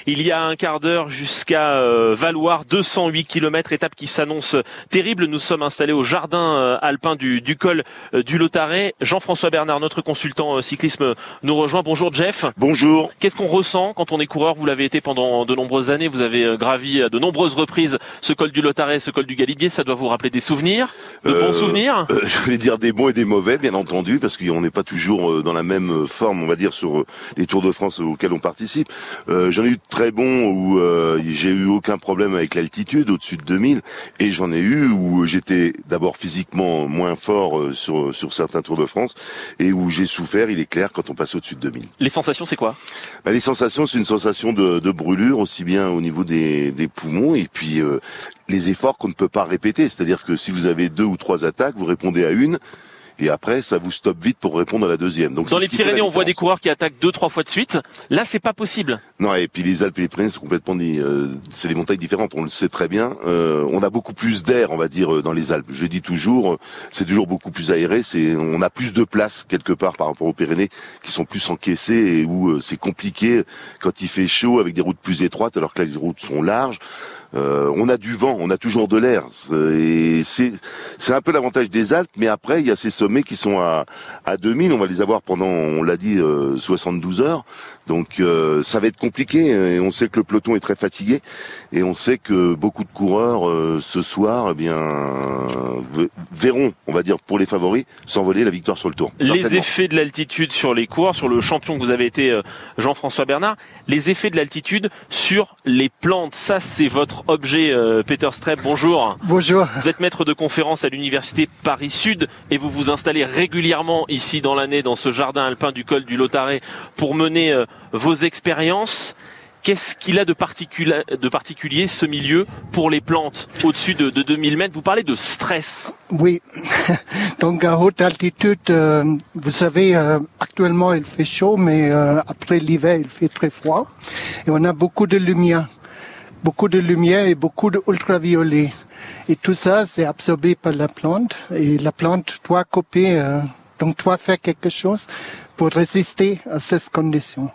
il y a un quart d'heure jusqu'à euh, Valoir. 208 km, étape qui s'annonce terrible. Nous sommes installés au jardin euh, alpin du, du col euh, du Lotaré. Jean-François Bernard, notre consultant cyclisme, nous rejoint. Bonjour Jeff. Bonjour. Qu'est-ce qu'on ressent quand on est coureur? Vous l'avez été pendant de nombreuses années. Vous avez gravi à de nombreuses reprises ce col du Lotaré, ce col du Galibier. Ça doit vous rappeler des souvenirs, de bons souvenirs? [LAUGHS] Je vais dire des bons et des mauvais, bien entendu, parce qu'on est pas toujours euh, dans la même forme, on va dire, sur euh, les Tours de France auxquels on participe. Euh, j'en ai eu de très bons où j'ai eu aucun problème avec l'altitude, au-dessus de 2000, et j'en ai eu où j'étais d'abord physiquement moins fort sur, sur certains Tours de France, et où j'ai souffert, il est clair, quand on passe au-dessus de 2000. Les sensations, c'est quoi? Bah, Les sensations, c'est une sensation de, de, brûlure, aussi bien au niveau des, des poumons, et puis les efforts qu'on ne peut pas répéter. C'est-à-dire que si vous avez deux ou trois attaques, vous répondez à une, et après ça vous stoppe vite pour répondre à la deuxième. Donc dans les Pyrénées, on voit des coureurs qui attaquent deux trois fois de suite. Là, c'est pas possible. Non, et puis les Alpes et les Pyrénées sont complètement euh, c'est des montagnes différentes. On le sait très bien. Euh, on a beaucoup plus d'air, on va dire, euh, dans les Alpes. Je dis toujours, c'est toujours beaucoup plus aéré. C'est, on a plus de place quelque part par rapport aux Pyrénées qui sont plus encaissées et où c'est compliqué quand il fait chaud avec des routes plus étroites, alors que là les routes sont larges. Euh, on a du vent, on a toujours de l'air. C'est c'est un peu l'avantage des Alpes, mais après il y a ces sommets qui sont à à 2000. On va les avoir pendant, on l'a dit, 72 euh, heures. Donc euh, ça va être compliqué. Et on sait que le peloton est très fatigué, et on sait que beaucoup de coureurs ce soir, eh bien verront, on va dire pour les favoris, s'envoler la victoire sur le Tour. Les effets de l'altitude sur les coureurs, sur le champion que vous avez été, Jean-François Bernard, les effets de l'altitude sur les plantes, ça c'est votre objet. Euh, Peter Strepp, bonjour. Bonjour. Vous êtes maître de conférence à l'université Paris Sud et vous vous installez régulièrement ici dans l'année dans ce jardin alpin du col du Lotaré pour mener euh, vos expériences. Qu'est-ce qu'il a de, particulier ce milieu pour les plantes au-dessus de, de, 2000 mètres? Vous parlez de stress. Oui. [LAUGHS] Donc à haute altitude, euh, vous savez, actuellement il fait chaud, mais après l'hiver il fait très froid et on a beaucoup de lumière beaucoup de lumière et beaucoup d'ultraviolet. Et tout ça, c'est absorbé par la plante. Et la plante doit couper, euh, donc doit faire quelque chose pour résister à ces conditions.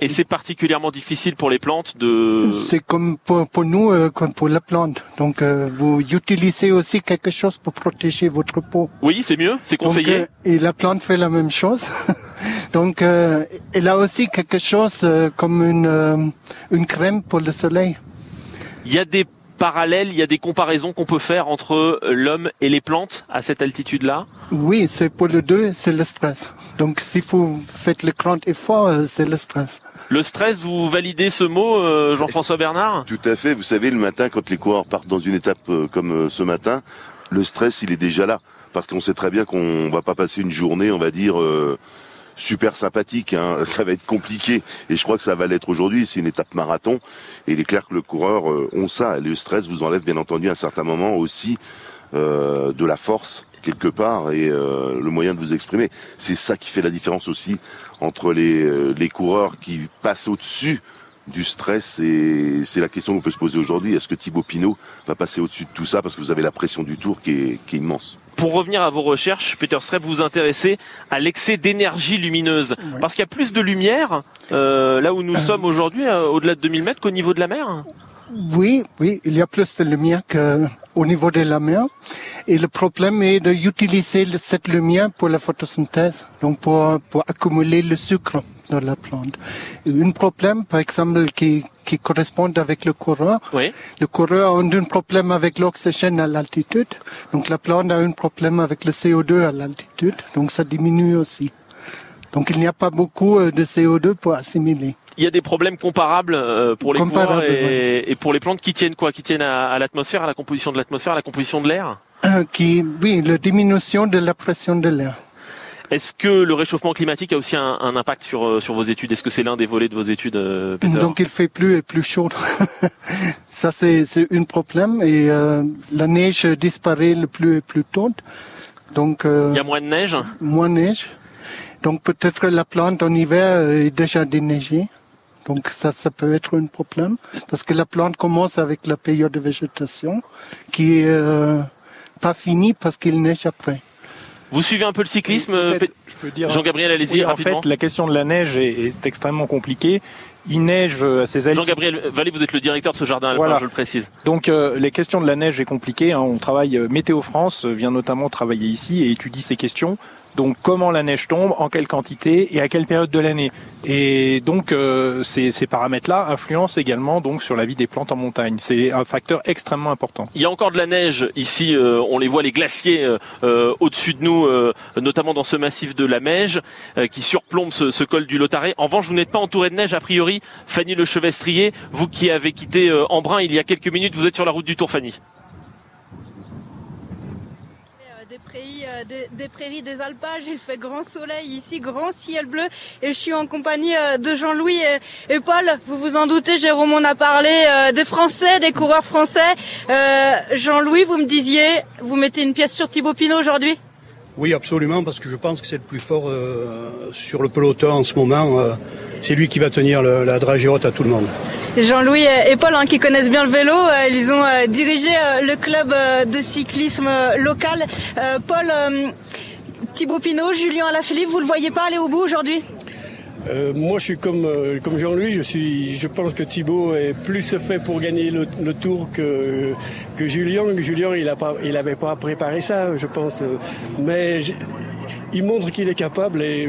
Et c'est particulièrement difficile pour les plantes de. C'est comme pour, pour, nous, euh, comme pour la plante. Donc, euh, vous utilisez aussi quelque chose pour protéger votre peau. Oui, c'est mieux, c'est conseillé. et la plante fait la même chose. [LAUGHS] Donc, euh, elle a aussi quelque chose euh, comme une, euh, une crème pour le soleil. Il y a des parallèles, il y a des comparaisons qu'on peut faire entre l'homme et les plantes à cette altitude-là? Oui, c'est pour le deux, c'est le stress. Donc, si vous faites le grand effort, c'est le stress. Le stress, vous validez ce mot, Jean-François Bernard Tout à fait. Vous savez, le matin, quand les coureurs partent dans une étape comme ce matin, le stress, il est déjà là. Parce qu'on sait très bien qu'on va pas passer une journée, on va dire super sympathique. Hein. [LAUGHS] Ça va être compliqué et je crois que ça va l'être aujourd'hui. C'est une étape marathon et il est clair que le coureur euh, ont ça. Le stress vous enlève bien entendu à un certain moment aussi euh, de la force quelque part et euh, le moyen de vous exprimer. C'est ça qui fait la différence aussi entre les, les coureurs qui passent au-dessus du stress et c'est la question qu'on peut se poser aujourd'hui. Est-ce que Thibaut Pinot va passer au-dessus de tout ça parce que vous avez la pression du tour qui est, qui est immense? Pour revenir à vos recherches, Peter Strepp, vous vous intéressez à l'excès d'énergie lumineuse. Parce qu'il y a plus de lumière euh, là où nous sommes aujourd'hui, euh, au-delà de 2000 mètres, qu'au niveau de la mer? Oui, oui, il y a plus de lumière qu'au niveau de la mer. Et le problème est d'utiliser cette lumière pour la photosynthèse, donc pour, pour accumuler le sucre dans la plante. un problème, par exemple, qui, qui correspond avec le coureur. Oui. Le coureur a un problème avec l'oxygène à l'altitude. Donc la plante a un problème avec le CO2 à l'altitude. Donc ça diminue aussi. Donc il n'y a pas beaucoup euh, de CO2 pour assimiler il y a des problèmes comparables euh, pour les coureurs et, pour les plantes qui tiennent quoi Qui tiennent à, l'atmosphère, à la composition de l'atmosphère, à la composition de l'air? Euh, qui, Oui, la diminution de la pression de l'air. Est-ce que le réchauffement climatique a aussi un, impact sur, euh, sur vos études? Est-ce que c'est l'un des volets de vos études, Peter? Donc il fait plus et plus chaud. [LAUGHS] Ça c'est un problème et la neige disparaît le plus et plus tôt. Donc il y a moins de neige? Moins de neige. Donc peut-être la plante en hiver est déjà déneigée. Donc ça, ça peut être un problème parce que la plante commence avec la période de végétation qui est euh, pas finie parce qu'il neige après. Vous suivez un peu le cyclisme, Jean-Gabriel, allez-y rapidement. En fait, la question de la neige est, extrêmement compliquée. Il neige à ses altitudes. Jean-Gabriel Vallée, vous êtes le directeur de ce jardin alpin, je le précise. Donc, euh, les questions de la neige est compliquée. Hein. On travaille, euh, Météo France vient notamment travailler ici et étudie ces questions. Donc comment la neige tombe, en quelle quantité et à quelle période de l'année. Et donc euh, ces, paramètres-là influencent également donc sur la vie des plantes en montagne. C'est un facteur extrêmement important. Il y a encore de la neige ici. Euh, on les voit les glaciers euh, au-dessus de nous, notamment dans ce massif de la Meige qui surplombe ce, col du Lotaré. En revanche, vous n'êtes pas entouré de neige a priori. Fanny Le Chevestrier, vous qui avez quitté Embrun il y a quelques minutes, vous êtes sur la route du Tour, Fanny. Euh, des, prairies des alpages. Il fait grand soleil ici, grand ciel bleu. Et je suis en compagnie euh, de Jean-Louis et, Paul. Vous vous en doutez, Jérôme, on a parlé euh, des Français, des coureurs français. Jean-Louis, vous me disiez, vous mettez une pièce sur Thibaut Pinot aujourd'hui? Oui, absolument, parce que je pense que c'est le plus fort sur le peloton en ce moment c'est lui qui va tenir la dragée à tout le monde. Jean-Louis et Paul, hein, qui connaissent bien le vélo, euh, ils ont euh, dirigé euh, le club de cyclisme local. Paul, Thibaut Pinot, Julien Alaphilippe, vous le voyez pas aller au bout aujourd'hui? Moi, je suis comme, comme Jean-Louis. Je, suis, je pense que Thibaut est plus fait pour gagner le, tour que, que Julien. Julien, il n'avait pas préparé ça, je pense. Mais il montre qu'il est capable et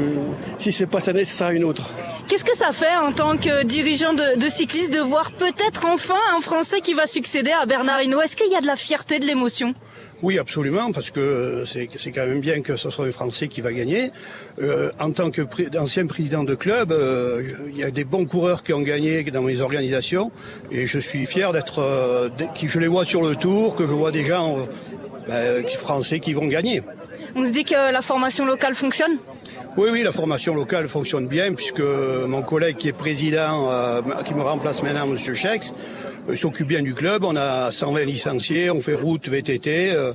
si c'est pas cette année, ce sera une autre. Qu'est-ce que ça fait en tant que dirigeant de, de cycliste de voir peut-être enfin un Français qui va succéder à Bernard Hinault? Est-ce qu'il y a de la fierté, de l'émotion? Oui, absolument, parce que c'est quand même bien que ce soit un Français qui va gagner. Euh, en tant que ancien président de club, euh, il y a des bons coureurs qui ont gagné dans mes organisations, et je suis fier d'être, euh, que je les vois sur le tour, que je vois des gens ben, français qui vont gagner. On se dit que la formation locale fonctionne? Oui, oui, la formation locale fonctionne bien puisque mon collègue qui est président, euh, qui me remplace maintenant, Monsieur Chex, euh, s'occupe bien du club. On a 120 licenciés, on fait route, VTT. Euh,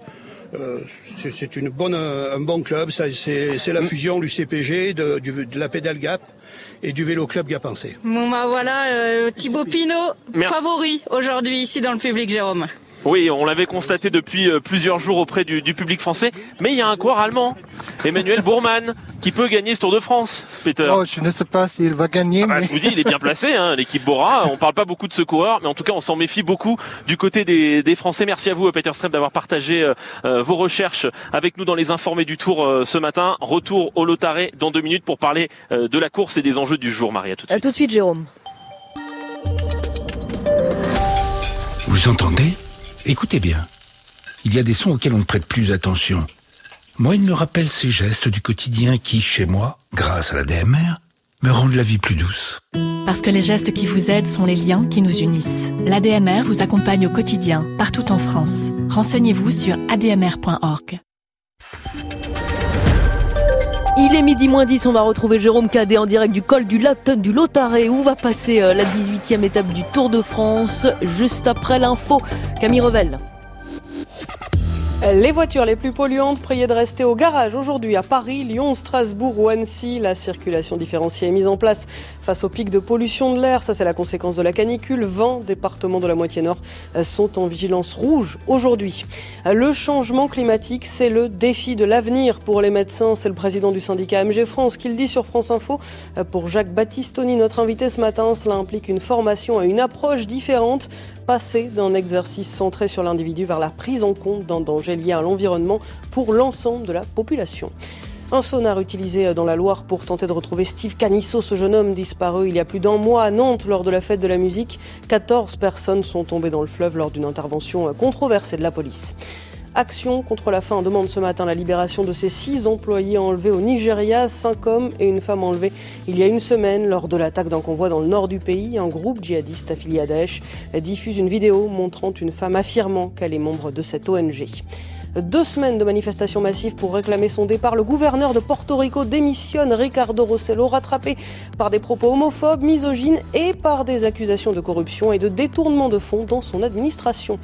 c'est une bonne, un bon club. C'est la fusion du CPG, de, de la Pédale Gap et du Vélo Club Gapensé. Bon bah voilà, Thibaut Pinot, favori aujourd'hui ici dans le public, Jérôme. Oui, on l'avait constaté depuis euh, plusieurs jours auprès du, public français, mais il y a un coureur allemand, Emmanuel Bourman, qui peut gagner ce Tour de France, Peter. Oh, je ne sais pas s'il va gagner. Ah bah, je vous dis, il est bien placé, hein, l'équipe Bora. On parle pas beaucoup de ce coureur, mais en tout cas, on s'en méfie beaucoup du côté des, Français. Merci à vous, Peter Strem, d'avoir partagé euh, euh, vos recherches avec nous dans les informés du Tour ce matin. Retour au Lotaré dans deux minutes pour parler de la course et des enjeux du jour. Maria, tout de suite. À tout de suite, Jérôme. Vous entendez? Écoutez bien. Il y a des sons auxquels on ne prête plus attention. Moi, il me rappelle ces gestes du quotidien qui, chez moi, grâce à la DMR, me rendent la vie plus douce. Parce que les gestes qui vous aident sont les liens qui nous unissent. L'ADMR vous accompagne au quotidien, partout en France. Renseignez-vous sur admr.org. Il est midi moins 10, on va retrouver Jérôme Cadet en direct du col du Latin du Lotaré où va passer euh, la 18e étape du Tour de France juste après l'info. Camille Revel. Les voitures les plus polluantes, priez de rester au garage aujourd'hui à Paris, Lyon, Strasbourg ou Annecy. La circulation différenciée est mise en place face au pic de pollution de l'air. Ça, c'est la conséquence de la canicule. 20 départements de la moitié nord sont en vigilance rouge aujourd'hui. Le changement climatique, c'est le défi de l'avenir pour les médecins. C'est le président du syndicat MG France qui le dit sur France Info. Pour Jacques Battistoni, notre invité ce matin, cela implique une formation et une approche différente passer d'un exercice centré sur l'individu vers la prise en compte d'un danger lié à l'environnement pour l'ensemble de la population. Un sonar utilisé dans la Loire pour tenter de retrouver Steve Canisso, ce jeune homme disparu il y a plus d'un mois à Nantes lors de la fête de la musique. 14 personnes sont tombées dans le fleuve lors d'une intervention controversée de la police. Action contre la faim demande ce matin la libération de ces six employés enlevés au Nigeria, cinq hommes et une femme enlevés il y a une semaine lors de l'attaque d'un convoi dans le nord du pays. Un groupe djihadiste affilié à Daesh diffuse une vidéo montrant une femme affirmant qu'elle est membre de cette ONG. Deux semaines de manifestations massives pour réclamer son départ. Le gouverneur de Porto Rico démissionne. Ricardo Rossello, rattrapé par des propos homophobes, misogynes et par des accusations de corruption et de détournement de fonds dans son administration.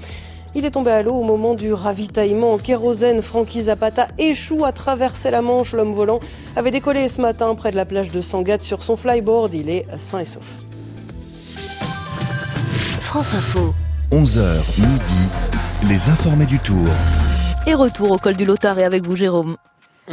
Il est tombé à l'eau au moment du ravitaillement en kérosène. Frankie Zapata échoue à traverser la Manche. L'homme volant avait décollé ce matin près de la plage de Sangatte sur son flyboard. Il est sain et sauf. France Info. 11h midi. Les informés du tour. Et retour au col du Lotaré avec vous, Jérôme.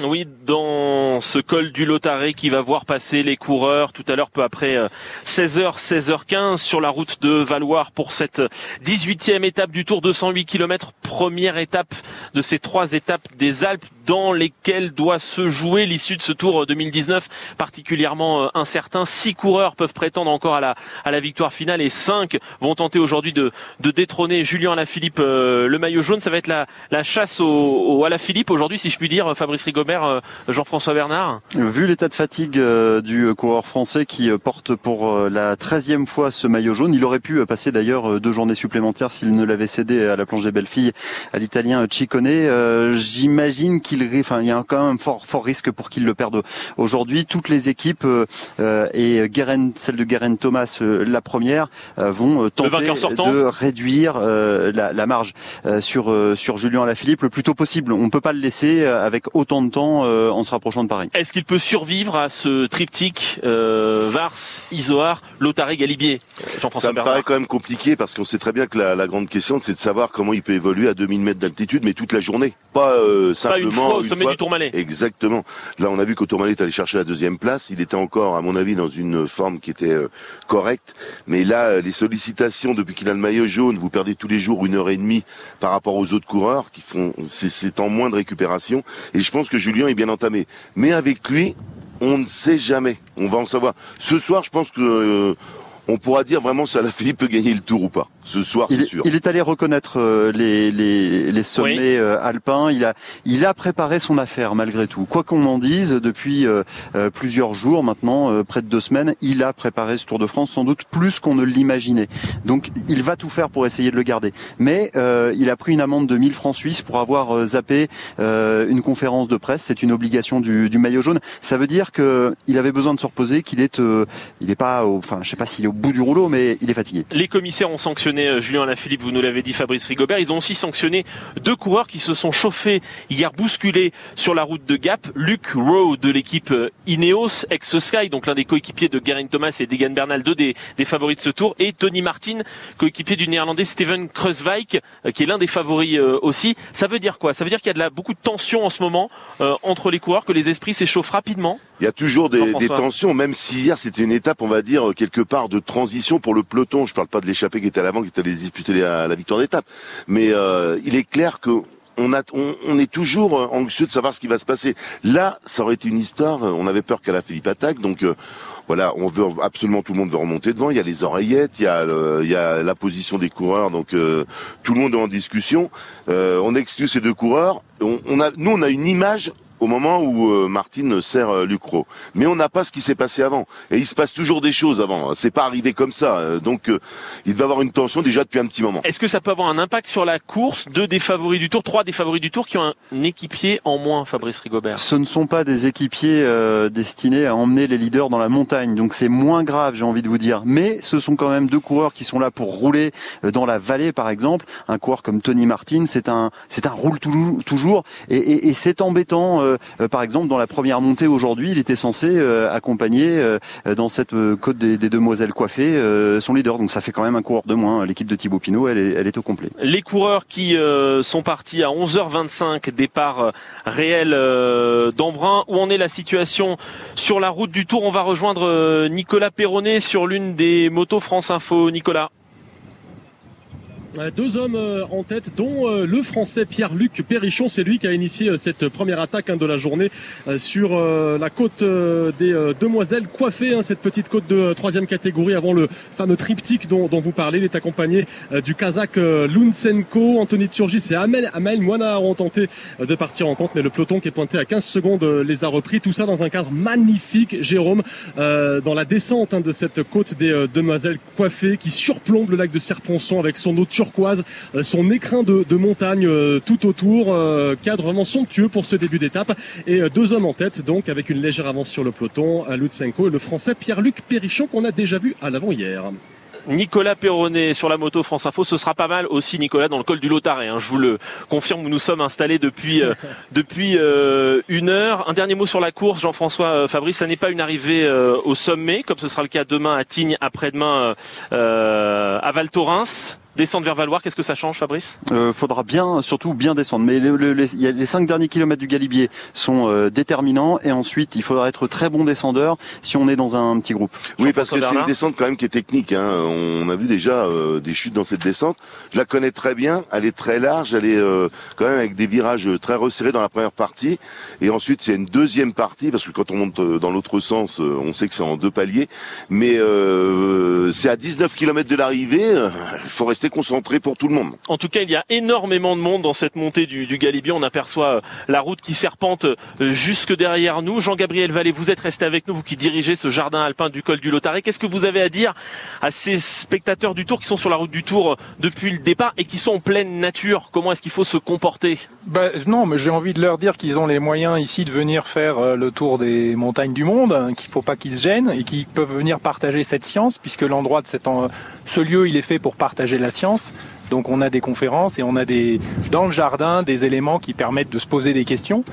Oui, dans ce col du Lotaré qui va voir passer les coureurs tout à l'heure, peu après 16h, euh, 16h15 sur la route de Valoir pour cette 18e étape du Tour 208 km, première étape de ces trois étapes des Alpes dans lesquelles doit se jouer l'issue de ce Tour 2019 particulièrement euh, incertain. Six coureurs peuvent prétendre encore à la, à la victoire finale et cinq vont tenter aujourd'hui de, de détrôner Julien Alaphilippe euh, le maillot jaune. Ça va être la, la chasse au, au Alaphilippe aujourd'hui, si je puis dire, Fabrice Rigobert, Jean-François Bernard. Vu l'état de fatigue du coureur français qui porte pour la treizième fois ce maillot jaune, il aurait pu passer d'ailleurs deux journées supplémentaires s'il ne l'avait cédé à la planche des belles filles à l'italien Ciccone. J'imagine qu'il enfin, il y a quand même un fort, fort risque pour qu'il le perde aujourd'hui. Toutes les équipes euh, et celle de Guerin Thomas, euh, la première, euh, vont tenter de réduire la, la, marge sur sur Julien Alaphilippe le plus tôt possible. On ne peut pas le laisser avec autant de temps en se rapprochant de Paris. Est-ce qu'il peut survivre à ce triptyque Vars, Isoar, Lothar Galibier Ça me paraît quand même compliqué parce qu'on sait très bien que la, la grande question c'est de savoir comment il peut évoluer à 2000 mètres d'altitude, mais toute la journée, pas simplement au sommet du Tourmalet. Exactement. Là, on a vu qu'au Tourmalet, est allé chercher la deuxième place. Il était encore, à mon avis, dans une forme qui était euh, correcte. Mais là, les sollicitations depuis qu'il a le maillot jaune, vous perdez tous les jours une heure et demie par rapport aux autres coureurs qui font, c'est en moins de récupération. Et je pense que Julien est bien entamé. Mais avec lui, on ne sait jamais. On va en savoir. Ce soir, je pense que euh, on pourra dire vraiment si Philippe peut gagner le tour ou pas. Ce soir, c'est sûr. Il est allé reconnaître euh, les, les, les sommets euh, alpins. Il a, il a préparé son affaire malgré tout. Quoi qu'on en dise, depuis euh, plusieurs jours maintenant, près de deux semaines, il a préparé ce Tour de France sans doute plus qu'on ne l'imaginait. Donc, il va tout faire pour essayer de le garder. Mais il a pris une amende de 1000 francs suisses pour avoir zappé une conférence de presse. C'est une obligation du, du, maillot jaune. Ça veut dire que il avait besoin de se reposer, qu'il est, il est pas, au, enfin, je sais pas s'il est au bout du rouleau, mais il est fatigué. Les commissaires ont sanctionné euh, Julien Alaphilippe, vous nous l'avez dit, Fabrice Rigobert. Ils ont aussi sanctionné deux coureurs qui se sont chauffés hier bousculés sur la route de Gap. Luc Rowe de l'équipe euh, Ineos, ex-Sky, donc l'un des coéquipiers de Geraint Thomas et Degan Bernal, deux des, favoris de ce tour, et Tony Martin, coéquipier du néerlandais Steven euh, qui est l'un des favoris aussi. Ça veut dire quoi? Ça veut dire qu'il y a de la, beaucoup de tension en ce moment entre les coureurs, que les esprits s'échauffent rapidement? Il y a toujours des, des tensions, même si hier c'était une étape, on va dire, quelque part de transition pour le peloton. Je parle pas de l'échappée qui était à l'avant, qui était allé disputer la, la victoire d'étape. Mais euh, il est clair que on, a, on, est toujours anxieux de savoir ce qui va se passer. Là, ça aurait été une histoire. On avait peur qu'à la Philippe attaque, donc euh, voilà, on veut absolument tout le monde veut remonter devant. Il y a les oreillettes, il y a, il y a la position des coureurs, donc euh, tout le monde est en discussion. on exclut ces deux coureurs. On, on a, nous, on a une image au moment où euh, Martine sert euh, Lucro. Mais on n'a pas ce qui s'est passé avant. Et il se passe toujours des choses avant. C'est pas arrivé comme ça. Euh, donc il va avoir une tension déjà depuis un petit moment. Est-ce que ça peut avoir un impact sur la course? Deux des favoris du tour, trois des favoris du tour qui ont un équipier en moins, Fabrice Rigobert. Ce ne sont pas des équipiers destinés à emmener les leaders dans la montagne. Donc c'est moins grave, j'ai envie de vous dire. Mais ce sont quand même deux coureurs qui sont là pour rouler dans la vallée, par exemple. Un coureur comme Tony Martin, c'est un, c'est un roule toujours. Et, et, et c'est embêtant par exemple, dans la première montée aujourd'hui, il était censé accompagner dans cette côte des, demoiselles coiffées son leader. Donc ça fait quand même un coureur de moins. L'équipe de Thibaut Pinot, elle est, elle est au complet. Les coureurs qui sont partis à 11h25, départ réel d'Embrun. Où en est la situation sur la route du Tour? On va rejoindre Nicolas Perronnet sur l'une des motos France Info. Nicolas. Deux hommes euh, en tête, dont euh, le Français Pierre-Luc Perrichon. C'est lui qui a initié euh, cette première attaque hein, de la journée sur la côte des Demoiselles coiffées, hein, cette petite côte de troisième catégorie avant le fameux triptyque dont, vous parlez. Il est accompagné du Kazakh Lunsenko, Anthony Turgis et Amel, Amel Moina ont tenté de partir en compte, mais le peloton qui est pointé à 15 secondes les a repris. Tout ça dans un cadre magnifique, Jérôme, dans la descente hein, de cette côte des Demoiselles coiffées qui surplombe le lac de Serponçon avec son eau turquoise, euh, son écrin de, montagne euh, tout autour, euh, cadre vraiment somptueux pour ce début d'étape. Et deux hommes en tête, donc avec une légère avance sur le peloton, Lutsenko et le français Pierre-Luc Perrichon qu'on a déjà vu à l'avant hier. Nicolas Perronnet sur la moto France Info. Ce sera pas mal aussi, Nicolas, dans le col du Lotaré. Hein. Je vous le confirme, où nous sommes installés depuis [LAUGHS] depuis une heure. Un dernier mot sur la course, Jean-François Fabrice. Ça n'est pas une arrivée au sommet, comme ce sera le cas demain à Tignes, après-demain à Val Thorens. Descendre vers Valoir, qu'est-ce que ça change, Fabrice? Euh, Faudra bien, surtout bien descendre. Mais les, les cinq derniers kilomètres du Galibier sont euh, déterminants, et ensuite il faudra être très bon descendeur si on est dans un petit groupe. Oui, parce que c'est une descente quand même qui est technique. Hein. On a vu déjà euh, des chutes dans cette descente. Je la connais très bien. Elle est très large. Elle est euh, quand même avec des virages très resserrés dans la première partie, et ensuite il y a une deuxième partie parce que quand on monte dans l'autre sens, on sait que c'est en deux paliers. Mais c'est à 19 km de l'arrivée. Il faut rester concentré pour tout le monde. En tout cas, il y a énormément de monde dans cette montée du, du Galibier. On aperçoit euh, la route qui serpente euh, jusque derrière nous. Jean-Gabriel Vallée, vous êtes resté avec nous, vous qui dirigez ce jardin alpin du col du Lotaré. Qu'est-ce que vous avez à dire à ces spectateurs du Tour qui sont sur la route du Tour euh, depuis le départ et qui sont en pleine nature? Comment est-ce qu'il faut se comporter? Bah, Non, mais j'ai envie de leur dire qu'ils ont les moyens ici de venir faire le tour des montagnes du monde, hein, qu'il ne faut pas qu'ils se gênent et qu'ils peuvent venir partager cette science puisque l'endroit de cet ce lieu, il est fait pour partager la science. Donc on a des conférences et on a des dans le jardin des éléments qui permettent de se poser des questions.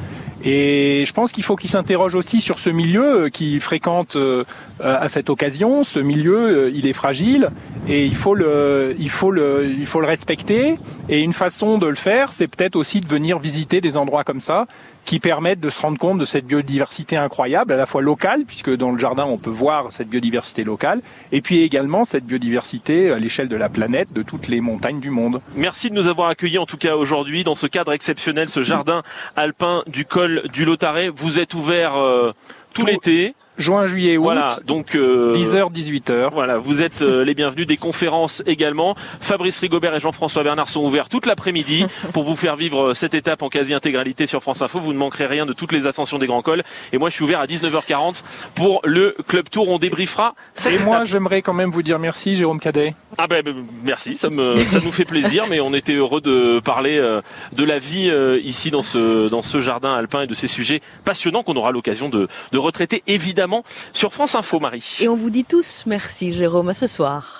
Et je pense qu'il faut qu'ils s'interrogent aussi sur ce milieu qu'ils fréquentent euh, à cette occasion. Ce milieu, euh, il est fragile et il faut le, il faut le, il faut le respecter. Et une façon de le faire, c'est peut-être aussi de venir visiter des endroits comme ça qui permettent de se rendre compte de cette biodiversité incroyable, à la fois locale, puisque dans le jardin on peut voir cette biodiversité locale, et puis également cette biodiversité à l'échelle de la planète, de toutes les montagnes du monde. Merci de nous avoir accueillis en tout cas aujourd'hui dans ce cadre exceptionnel, ce jardin alpin du col du Lotaré. Vous êtes ouvert euh, tout l'été juin, juillet, août. Voilà, donc 10h, euh, 18h. Voilà, vous êtes euh, les bienvenus. Des conférences également. Fabrice Rigobert et Jean-François Bernard sont ouverts toute l'après-midi [LAUGHS] pour vous faire vivre euh, cette étape en quasi-intégralité sur France Info. Vous ne manquerez rien de toutes les ascensions des grands cols. Et moi, je suis ouvert à 19h40 pour le Club Tour. On débriefera. et moi, j'aimerais quand même vous dire merci, Jérôme Cadet. Ah ben, ben, merci, ça me ça nous fait plaisir, mais on était heureux de parler de la vie ici dans ce dans ce jardin alpin et de ces sujets passionnants qu'on aura l'occasion de de retraiter sur France Info, Marie. Et on vous dit tous merci, Jérôme, à ce soir.